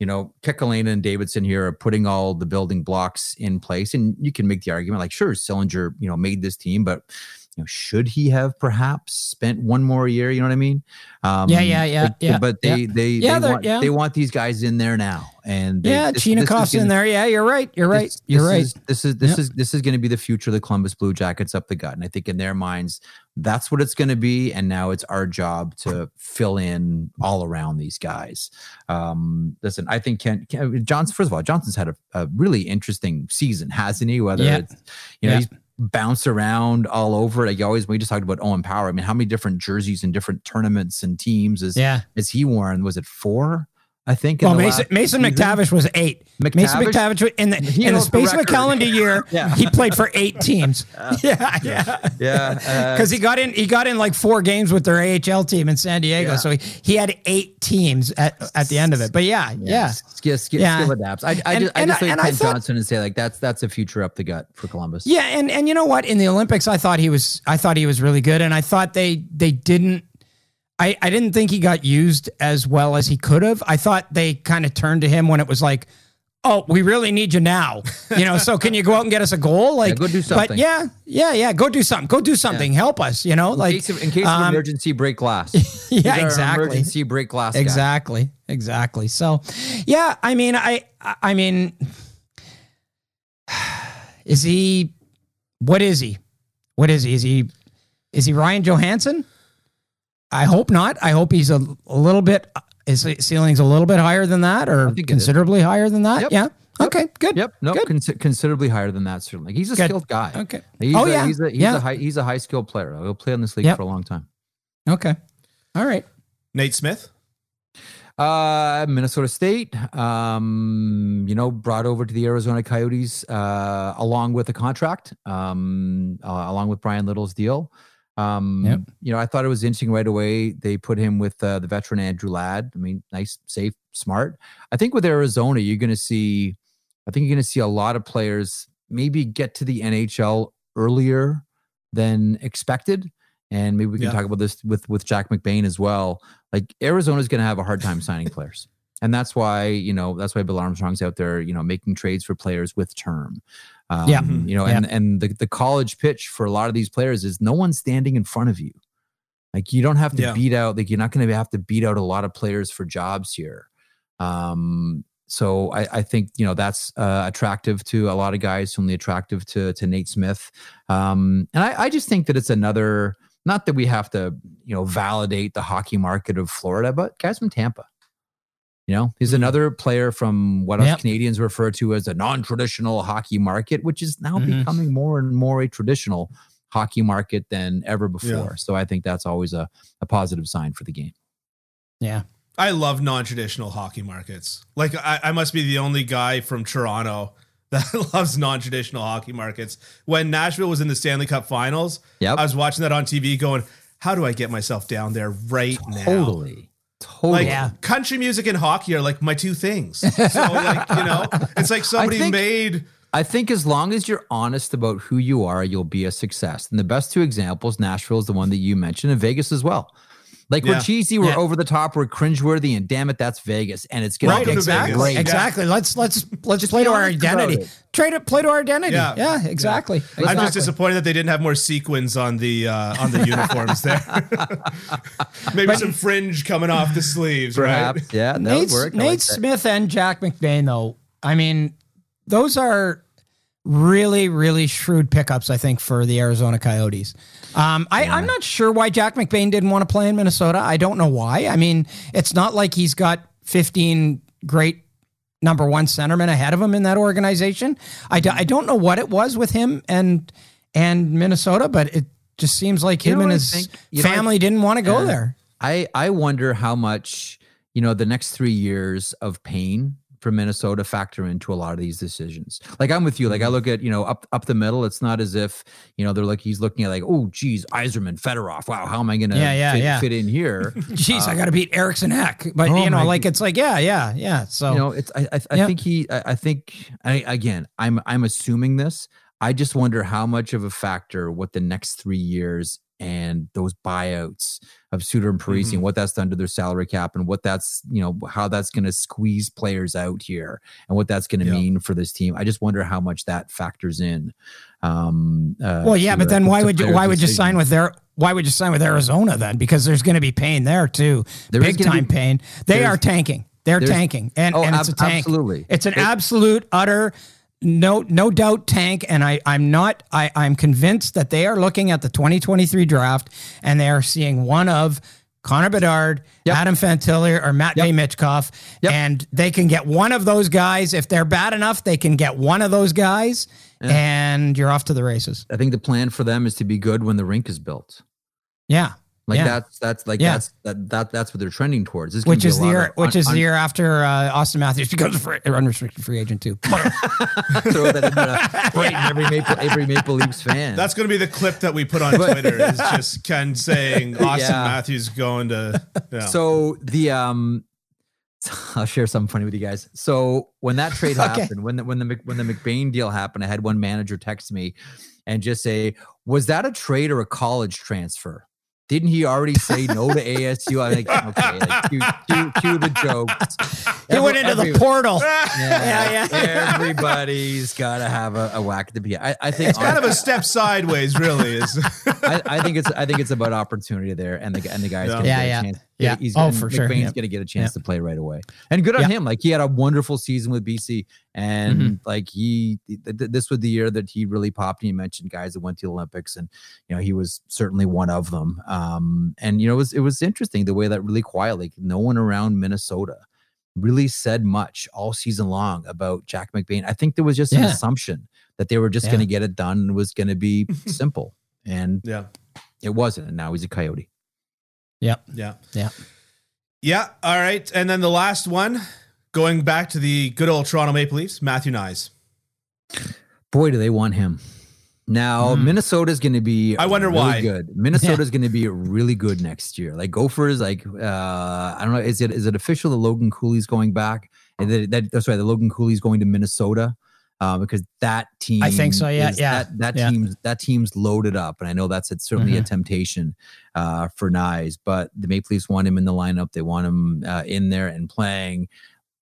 you know, Kekalainen and Davidson here are putting all the building blocks in place. And you can make the argument like, sure, Sillinger, you know, made this team, but you know, should he have perhaps spent one more year? You know what I mean? Um, Yeah, yeah, yeah, but, yeah, But they, they, Yeah, they want, yeah. they want these guys in there now. And they, Yeah, this- is in there. Yeah, you're right. You're right. this- You're this right. Is, this is this Yeah. is this is going to be the future of the Columbus Blue Jackets up the gut, and I think in their minds that's what it's going to be. And now it's our job to fill in all around these guys. Um, listen, I think Ken, Ken Johnson. First of all, Johnson's had a, a really interesting season, hasn't he? Whether Yeah. it's you know Yeah. he's bounced around all over. Like you always, we just talked about Owen Power. I mean, how many different jerseys and different tournaments and teams is Yeah. is he worn? Was it four? I think. in Well, Mason, Mason? McTavish was eight. Mason McTavish? McTavish in the He in the holds the space of a calendar year, Yeah. he played for eight teams. yeah, yeah. Yeah, uh, Because he got in, he got in like four games with their AHL team in San Diego, Yeah. so he, he had eight teams at, at the end of it. But yeah, yeah, skill, skill, Yeah. skill adapts. I, I And- just, I just look at thought- Johnson and say like that's that's a future up the gut for Columbus. Yeah, and and you know what? In the Olympics, I thought he was I thought he was really good, and I thought they they didn't. I, I didn't think he got used as well as he could have. I thought they kind of turned to him when it was like, "Oh, we really need you now," you know. So can you go out and get us a goal? Like, go do something. But yeah, yeah, yeah. Go do something. Go do something. Help us. You know, In like case of, in case um, of emergency, break glass. yeah, exactly. Emergency break glass. guy. Exactly. Exactly. So, yeah, I mean, I, I mean, is he, what is he? What is he? Is he, is he Ryan Johansen? I hope not. I hope he's a, a little bit, his ceiling's a little bit higher than that or think it is. considerably higher than that. Yep. Yeah. Okay. Good. Yep. No, Good. consi- considerably higher than that. Certainly, he's a Good. skilled guy. Okay. He's Oh, a, yeah. He's a he's Yeah. a high he's a high skilled player. He'll play in this league Yep. for a long time. Okay. All right. Nate Smith. Uh, Minnesota State, um, you know, brought over to the Arizona Coyotes uh, along with a contract, um, uh, along with Bryan Little's deal. Um, Yep. You know, I thought it was interesting right away. They put him with uh, the veteran Andrew Ladd. I mean, nice, safe, smart. I think with Arizona, you're going to see, I think you're going to see a lot of players maybe get to the NHL earlier than expected. And maybe we can Yeah. talk about this with with Jack McBain as well like Arizona's going to have a hard time signing players. And that's why, you know, that's why Bill Armstrong's out there, you know, making trades for players with term. Um, Yeah. You know, and, and the, the college pitch for a lot of these players is no one's standing in front of you. Like you don't have to Yeah. beat out, like you're not going to have to beat out a lot of players for jobs here. Um, so I, I think, you know, that's uh, attractive to a lot of guys, only attractive to, to Nate Smith. Um, and I, I just think that it's another, not that we have to, you know, validate the hockey market of Florida, but guys from Tampa. You know, he's Mhm. another player from what us Canadians refer to as a non-traditional hockey market, which is now Mhm. becoming more and more a traditional hockey market than ever before. Yeah. So I think that's always a, a positive sign for the game. Yeah. I love non-traditional hockey markets. Like I, I must be the only guy from Toronto that loves non-traditional hockey markets. When Nashville was in the Stanley Cup Finals, Yep. I was watching that on TV, going, "How do I get myself down there right now?" Totally. Totally. Like Yeah. country music and hockey are like my two things. So like you know, it's like somebody think- made. I think as long as you're honest about who you are, you'll be a success. And the best two examples, Nashville is the one that you mentioned, and Vegas as well. Like Yeah. we're cheesy, we're Yeah. over the top, we're cringeworthy, and damn it, that's Vegas, and it's gonna Right, Welcome be to exactly, Vegas. great. Yeah. exactly. Let's let's let's play to our identity. it. Trade it, play to our identity. Yeah. Yeah, exactly. I'm exactly. just disappointed that they didn't have more sequins on the uh, on the uniforms there. Maybe some fringe coming off the sleeves, right? Perhaps, yeah, that Nate, work. Nate like that. Smith and Jack McBain, though. I mean, those are really, really shrewd pickups. I think for the Arizona Coyotes. Um, I, I'm not sure why Jack McBain didn't want to play in Minnesota. I don't know why. I mean, it's not like he's got 15 great number one centermen ahead of him in that organization. I, do, I don't know what it was with him and and Minnesota, but it just seems like You him and his? You know, family didn't want to go Yeah. there. I I wonder how much you know the next three years of pain for Minnesota factor into a lot of these decisions. Like I'm with you. Mm-hmm. Like I look at you know up up the middle. It's not as if you know they're like he's looking at like oh geez Yzerman Fedorov. Wow, how am I gonna Yeah, yeah, fit, yeah. fit in here? Jeez, I got to beat Eriksson Ek, but oh you know, like g- it's like, yeah, yeah, yeah. So you know it's I I, I Yeah. think he I, I think I, again I'm I'm assuming this. I just wonder how much of a factor what the next three years and those buyouts of Suter and Parise Mhm. and what that's done to their salary cap and what that's you know how that's going to squeeze players out here and what that's going to Yeah. mean for this team. I just wonder how much that factors in. Um, uh, well, yeah, but then why would you why would you sign with their why would you sign with Arizona then? Because there's going to be pain there too, There big time be- pain. They are tanking. They're tanking, and Oh, and it's a tank. absolutely. It's an It- absolute utter. No, no doubt tank, and I, I'm not. I, I'm convinced that they are looking at the 2023 draft, and they are seeing one of Connor Bedard, Yep. Adam Fantilli, or Matt Yep. Michkov, Yep. and they can get one of those guys if they're bad enough. They can get one of those guys, and you're off to the races. I think the plan for them is to be good when the rink is built. Yeah, Like Yeah. that's that's like Yeah. that's that, that that's what they're trending towards. This which is the year, of which un- is un- the year after uh, Auston Matthews becomes a free, unrestricted free agent too. throw that in there, frighten every Maple every Maple Leafs fan. That's going to be the clip that we put on Twitter. Is just Ken saying Auston Yeah. Matthews going to. Yeah. so the um. I'll share something funny with you guys. So when that trade Okay. happened, when the when the when the McBain deal happened, I had one manager text me and just say, "Was that a trade or a college transfer?" Didn't he already say no to ASU? I'm like, okay, like, cue, cue, cue the jokes. he went into Every- the portal. Yeah, Yeah, yeah. Everybody's got to have a, a whack at the beginning. I, I think it's kind of a step sideways, really. Is I, I think it's I think it's about opportunity there, and the and the guy's Yeah. gonna Yeah, get yeah. a chance. Yeah. he's Oh, for sure. McBain's Yeah. gonna get a chance Yeah. to play right away, and good on Yeah. him. Like he had a wonderful season with BC, and Mm-hmm. like he th- th- this was the year that he really popped. And you mentioned guys that went to the Olympics, and you know he was certainly one of them. Um, and you know it was it was interesting the way that really quietly, no one around Minnesota really said much all season long about Jack McBain. I think there was just an assumption that they were just Yeah. going to get it done and was going to be simple. And yeah, it wasn't. And now he's a coyote. Yep. yeah, Yeah. yeah. All right, and then the last one, going back to the good old Toronto Maple Leafs, Matthew Knies. Boy, do they want him. Now, Mm. Minnesota's going to be I wonder really why. good. Minnesota's going to be really good next year. Like Gophers, like uh I don't know, is it is it official that Logan Cooley's going back? And that, that that's right, the Logan Cooley's going to Minnesota. Uh, because that team, I think so, yeah, is- yeah, That, that yeah. team's that team's loaded up, and I know that's it's certainly a temptation uh, for Knies. But the Maple Leafs want him in the lineup; they want him uh, in there and playing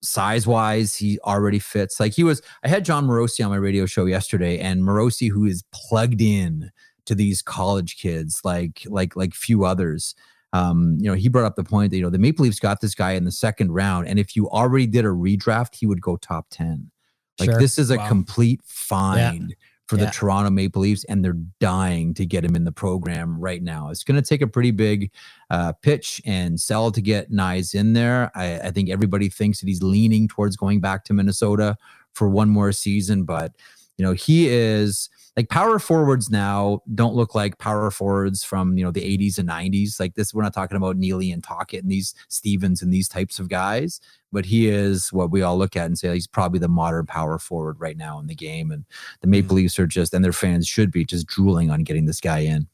size wise, he already fits. Like he was, I had John Morosi on my radio show yesterday, and Morosi, who is plugged in to these college kids, like like like few others. Um, you know, he brought up the point that you know the Maple Leafs got this guy in the second round, and if you already did a redraft, he would go top ten. Like Sure. this is a Wow. complete find for Yeah. the Toronto Maple Leafs, and they're dying to get him in the program right now. It's going to take a pretty big uh, pitch and sell to get Knies in there. I, I think everybody thinks that he's leaning towards going back to Minnesota for one more season, but you know he is like power forwards now don't look like power forwards from you know the 80s and 90s. Like this, we're not talking about Neely and Tocchet and these Stevens and these types of guys, but he is what we all look at and say he's probably the modern power forward right now in the game. And the Maple mm-hmm. Leafs are just and their fans should be just drooling on getting this guy in.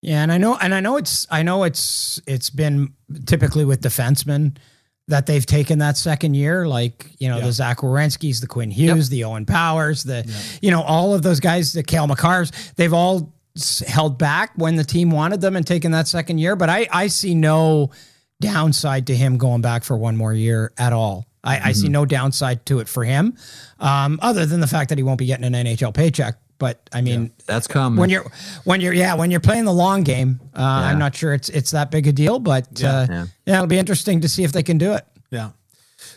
Yeah, and I know, and I know it's, I know it's, it's been typically with defensemen that they've taken that second year, like you know Yeah. the Zach Werenskis, the Quinn Hughes, the Owen Powers, the you know all of those guys, the Cale Makars, they've all held back when the team wanted them and taken that second year. But I, I see no downside to him going back for one more year at all. I, I see no downside to it for him, um, other than the fact that he won't be getting an NHL paycheck. But I mean, That's coming. when you're when you're yeah when you're playing the long game, uh, I'm not sure it's it's that big a deal. But uh, Yeah. yeah, it'll be interesting to see if they can do it. Yeah.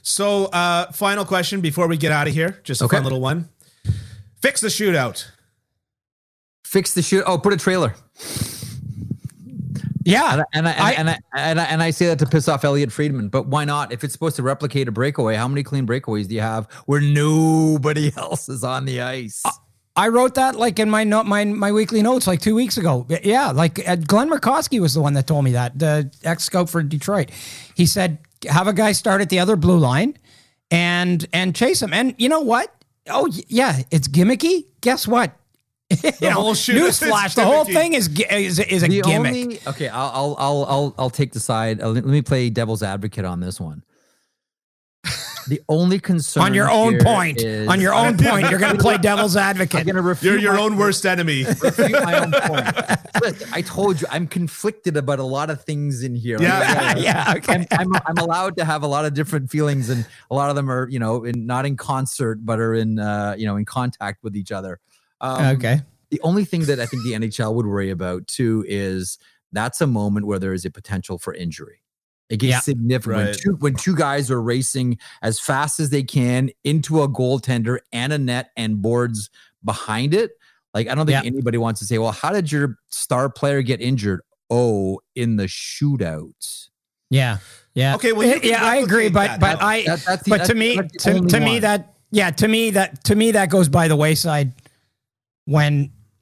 So, uh, final question before we get out of here. Just a Okay. fun little one. Fix the shootout. Fix the shoot. Oh, put a trailer. Yeah, And I, and I, I- and, I, and I and I say that to piss off Elliotte Friedman, but why not? If it's supposed to replicate a breakaway, how many clean breakaways do you have where nobody else is on the ice? I wrote that like in my note, my my weekly notes like two weeks ago. Yeah, like uh, Glenn Merkosky was the one that told me that the ex scout for Detroit. He said have a guy start at the other blue line and and chase him. And you know what? Oh yeah, it's gimmicky. Guess what? the whole newsflash. The whole thing is is, is a the gimmick. only okay, I'll I'll I'll I'll, I'll take the side. uh, let me play devil's advocate on this one. The only concern on your own point, is- on your own point, you're going to play devil's advocate. I'm gonna refute You're your my- own worst enemy. refute my own point. Look, I told you I'm conflicted about a lot of things in here. Yeah. yeah, okay. I'm, I'm, I'm allowed to have a lot of different feelings, and a lot of them are, you know, in, not in concert, but are in, uh, you know, in contact with each other. Um, okay. The only thing that I think the NHL would worry about too is that's a moment where there is a potential for injury. It gets Yeah. significant when, two, when two guys are racing as fast as they can into a goaltender and a net and boards behind it. Like I don't think Yeah. anybody wants to say, "Well, how did your star player get injured?" Oh, in the shootout. Yeah. Yeah. Okay, well, you eh, yeah, I agree, but that. but I That- that's the- but that's- to me to, to me that yeah to me that to me that goes by the wayside when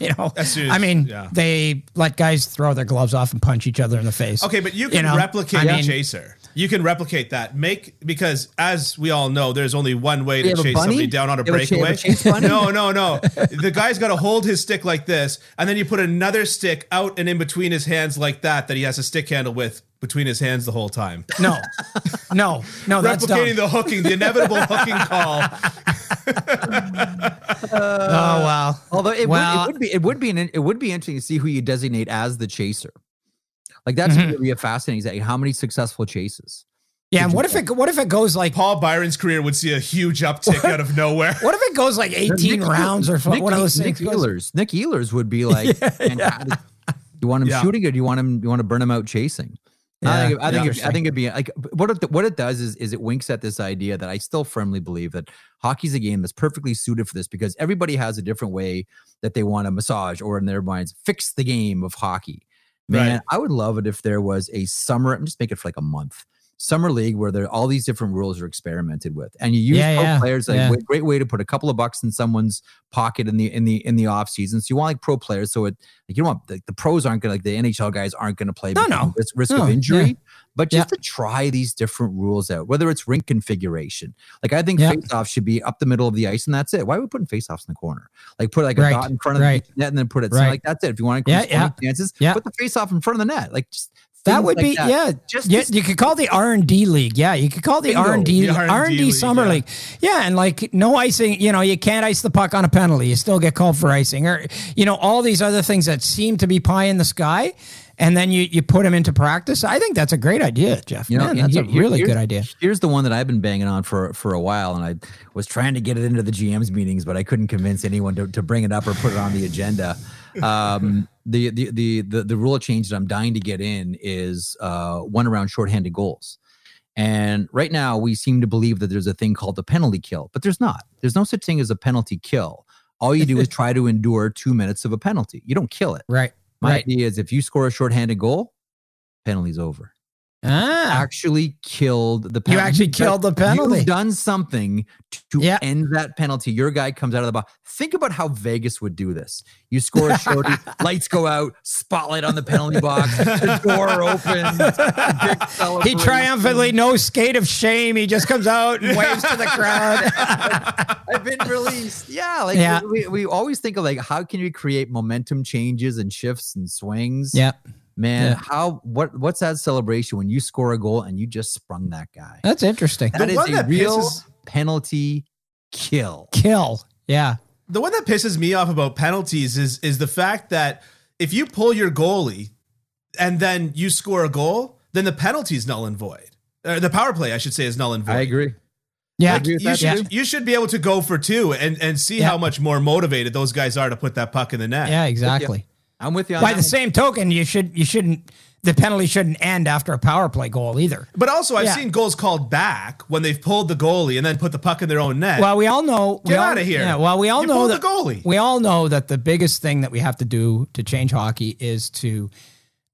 you know I mean yeah. they let guys throw their gloves off and punch each other in the face. Okay, but you can know, replicate I a mean- chaser. You can replicate that. Make because as we all know, there's only one way to You have a chase somebody down on a You have a cha- breakaway. a no, no, no. the guy's got to hold his stick like this, and then you put another stick out and in between his hands like that that he has a stick handle with between his hands the whole time. No. No. No, that's dumb. Replicating the hooking, the inevitable hooking call. oh wow. Although it, Well- would, it would be it would be an, it would be interesting to see who you designate as the chaser. Like that's Mm-hmm. going to be a fascinating. Exactly how many successful chases? Yeah, and what if it what if it goes like Paul Byron's career would see a huge uptick out of nowhere. what if it goes like 18 Nick- rounds or f- Nick, one of those Nick things? goes- Ehlers. Nick Ehlers would be like, fantastic. you want him Yeah. shooting or do you want him? You want to burn him out chasing? I Yeah, think, I think, interesting. I think it'd be like what it, what it does is is it winks at this idea that I still firmly believe that hockey's a game that's perfectly suited for this because everybody has a different way that they want to massage or in their minds fix the game of hockey. Man, Right. I would love it if there was a summer. I'm just make it for like a month. Summer league where there all these different rules are experimented with, and you use Yeah, pro yeah, players like yeah. a great way to put a couple of bucks in someone's pocket in the in the in the off season. So you want like pro players, so it like you don't want the, the pros aren't gonna like the NHL guys aren't gonna play No, no. risk, risk No, of injury, but just to try these different rules out, whether it's rink configuration. Like I think face-off should be up the middle of the ice, and that's it. Why are we putting face-offs in the corner? Like put like a Right, dot in front of right. the net and then put it Right. like that's it. If you want to Yeah, increase yeah. chances, put the face-off in front of the net. Like just That would like be that. yeah. Just yeah, to you could call the R and D league. Yeah, you could call the R and D The R R&D and D league, summer yeah. league. Yeah, and like no icing. You know, you can't ice the puck on a penalty. You still get called for icing, or you know, all these other things that seem to be pie in the sky, and then you you put them into practice. I think that's a great idea, Jeff. You know, Man, and that's a really good idea. Here's the one that I've been banging on for for a while, and I was trying to get it into the GM's meetings, but I couldn't convince anyone to, to bring it up or put it on the agenda. Um, the, the the the the rule of change that I'm dying to get in is uh, one around shorthanded goals. And right now, we seem to believe that there's a thing called the penalty kill, but there's not. There's no such thing as a penalty kill. All you do is try to endure two minutes of a penalty. You don't kill it. Right. My Right. idea is if you score a shorthanded goal, penalty's over Ah. actually killed the You penalty. actually You've done- killed the penalty. You've done something to Yeah. end that penalty. Your guy comes out of the box. Think about how Vegas would do this. You score a shorty, lights go out, spotlight on the penalty box, the door opens. He triumphantly, no skate of shame. He just comes out and waves to the crowd. I've been released. Yeah, like Yeah. We, we always think of like how can we create momentum changes and shifts and swings. yeah, man. Yeah. How what what's that celebration when you score a goal and you just sprung that guy? that's interesting. That is one a that real pisses- penalty kill. Kill. Yeah. the one that pisses me off about penalties is is the fact that if you pull your goalie and then you score a goal, then the penalty is null and void. Or the power play, I should say, is null and void. I agree. Yeah. I agree with You should too. you should be able to go for two and and see Yeah. how much more motivated those guys are to put that puck in the net. Yeah, exactly. I'm with you on By that the one. same token, you should you shouldn't the penalty shouldn't end after a power play goal either. But also, I've Yeah. seen goals called back when they've pulled the goalie and then put the puck in their own net. Well, we all know. Get all- outta here. Yeah, well, we all You know that the goalie. We all know that the biggest thing that we have to do to change hockey is to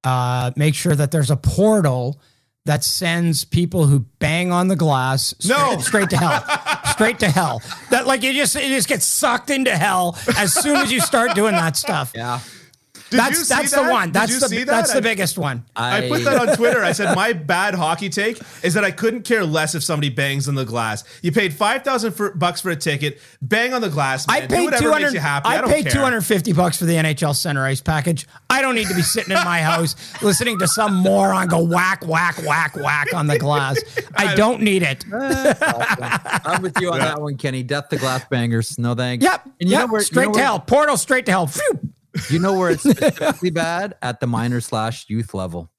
uh, make sure that there's a portal that sends people who bang on the glass straight, No. straight to hell, straight to hell. That like you just you just get sucked into hell as soon as you start doing that stuff. Yeah. Did you That's see that's that? the one. Did That's you the see that? that's the biggest one. I put that on Twitter. I said my bad hockey take is that I couldn't care less if somebody bangs on the glass. You paid five thousand for bucks for a ticket. Bang on the glass. Man. I paid whatever two makes hundred. you happy. I, I paid two hundred fifty bucks for the NHL Center Ice package. I don't need to be sitting in my house listening to some moron go whack whack whack whack on the glass. I don't need it. Eh, I'm with you on that one, Kenny. Death to glass bangers. No thanks. Yep. And you yep. know where straight you know to where, hell. Portal straight to hell. Phew. You know where it's specifically bad at the minor slash youth level.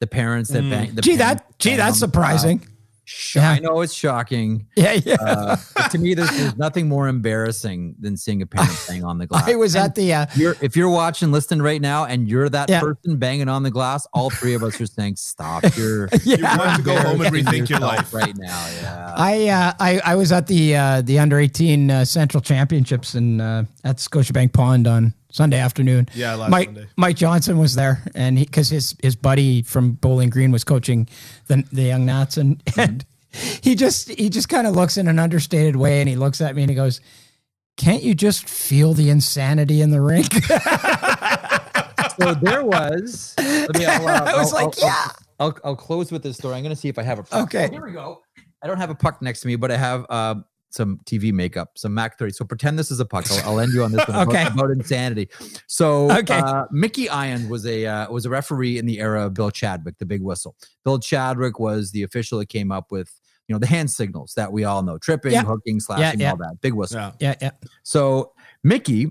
The parents that bang. The Gee, that gee, that's on the glass. surprising. Sh- Yeah. I know it's shocking. Yeah, yeah. Uh, but to me, there's, there's nothing more embarrassing than seeing a parent bang on the glass. I was at the uh, You're, if you're watching, listening right now, and you're that Yeah. person banging on the glass, all three of us are saying, "Stop! You're You yeah. want to go home and rethink your life. right now." Yeah. I, uh, I I was at the uh, the under eighteen uh, Central Championships in uh, at Scotiabank Pond on Sunday afternoon. Yeah, last Mike Sunday. Mike Johnson was there, and because his his buddy from Bowling Green was coaching the the young Nats, and and he just he just kind of looks in an understated way, and he looks at me and he goes, "Can't you just feel the insanity in the rink?" so there was. Let me. I'll, uh, I was I'll- like, I'll- "Yeah." I'll, I'll close with this story. I'm going to see if I have a puck. Okay. Here we go. I don't have a puck next to me, but I have uh, some TV makeup, some Mac 30. So pretend this is a puck. I'll, I'll end you on this one about- Okay. about, insanity. So Okay. uh, Mickey Ion was a uh, was a referee in the era of Bill Chadwick, the big whistle. Bill Chadwick was the official that came up with you know the hand signals that we all know: tripping, Yeah. hooking, slashing, yeah. all that. Big whistle. Yeah. yeah, yeah. So Mickey,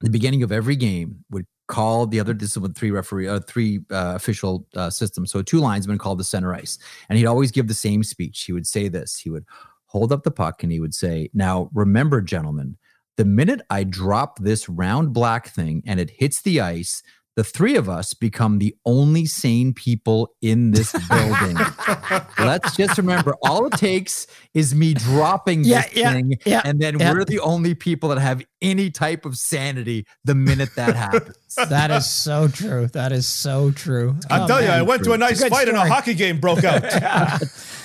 the beginning of every game, would call the other. This is with three referee, uh, three uh, official uh, systems. So two linesmen called the center ice, and he'd always give the same speech. He would say this. He would hold up the puck and he would say, "Now remember, gentlemen." The minute I drop this round black thing and it hits the ice, the three of us become the only sane people in this building. Let's just remember all it takes is me dropping Yeah, this yeah, thing, yeah, and then yeah. we're the only people that have any type of sanity the minute that happens. That is so true. That is so true. I Oh, tell you. I went to a nice Good fight and a hockey game broke out.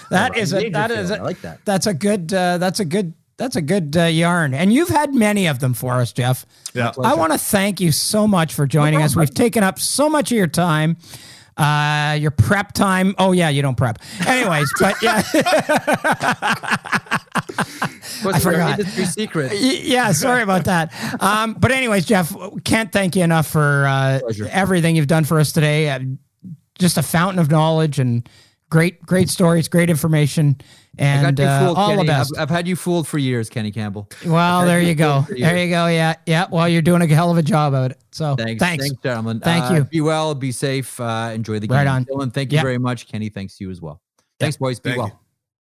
That is a that is I a, like that. that's a good uh, that's a good that's a good uh, yarn, and you've had many of them for us, Jeff. Yeah. I want to thank you so much for joining us. We've taken up so much of your time. Uh, your prep time. Oh yeah, you don't prep. Anyways, but yeah, What's our forgot. industry secret? Yeah, sorry about that. Um, but anyways, Jeff, can't thank you enough for uh, everything you've done for us today. Uh, just a fountain of knowledge and great, great stories, great information, I and got you uh, all Kenny. the best. I've, I've had you fooled for years, Kenny Campbell. well, there you go. There you go. Yeah, yeah. Well, you're doing a hell of a job of it. So Thanks, thanks. thanks, gentlemen. Thank Uh, you. Be well, be safe, uh, enjoy the game. Right on. Dylan, thank you Yep. very much. Kenny, thanks to you as well. Thanks, boys. Be Thank well. you.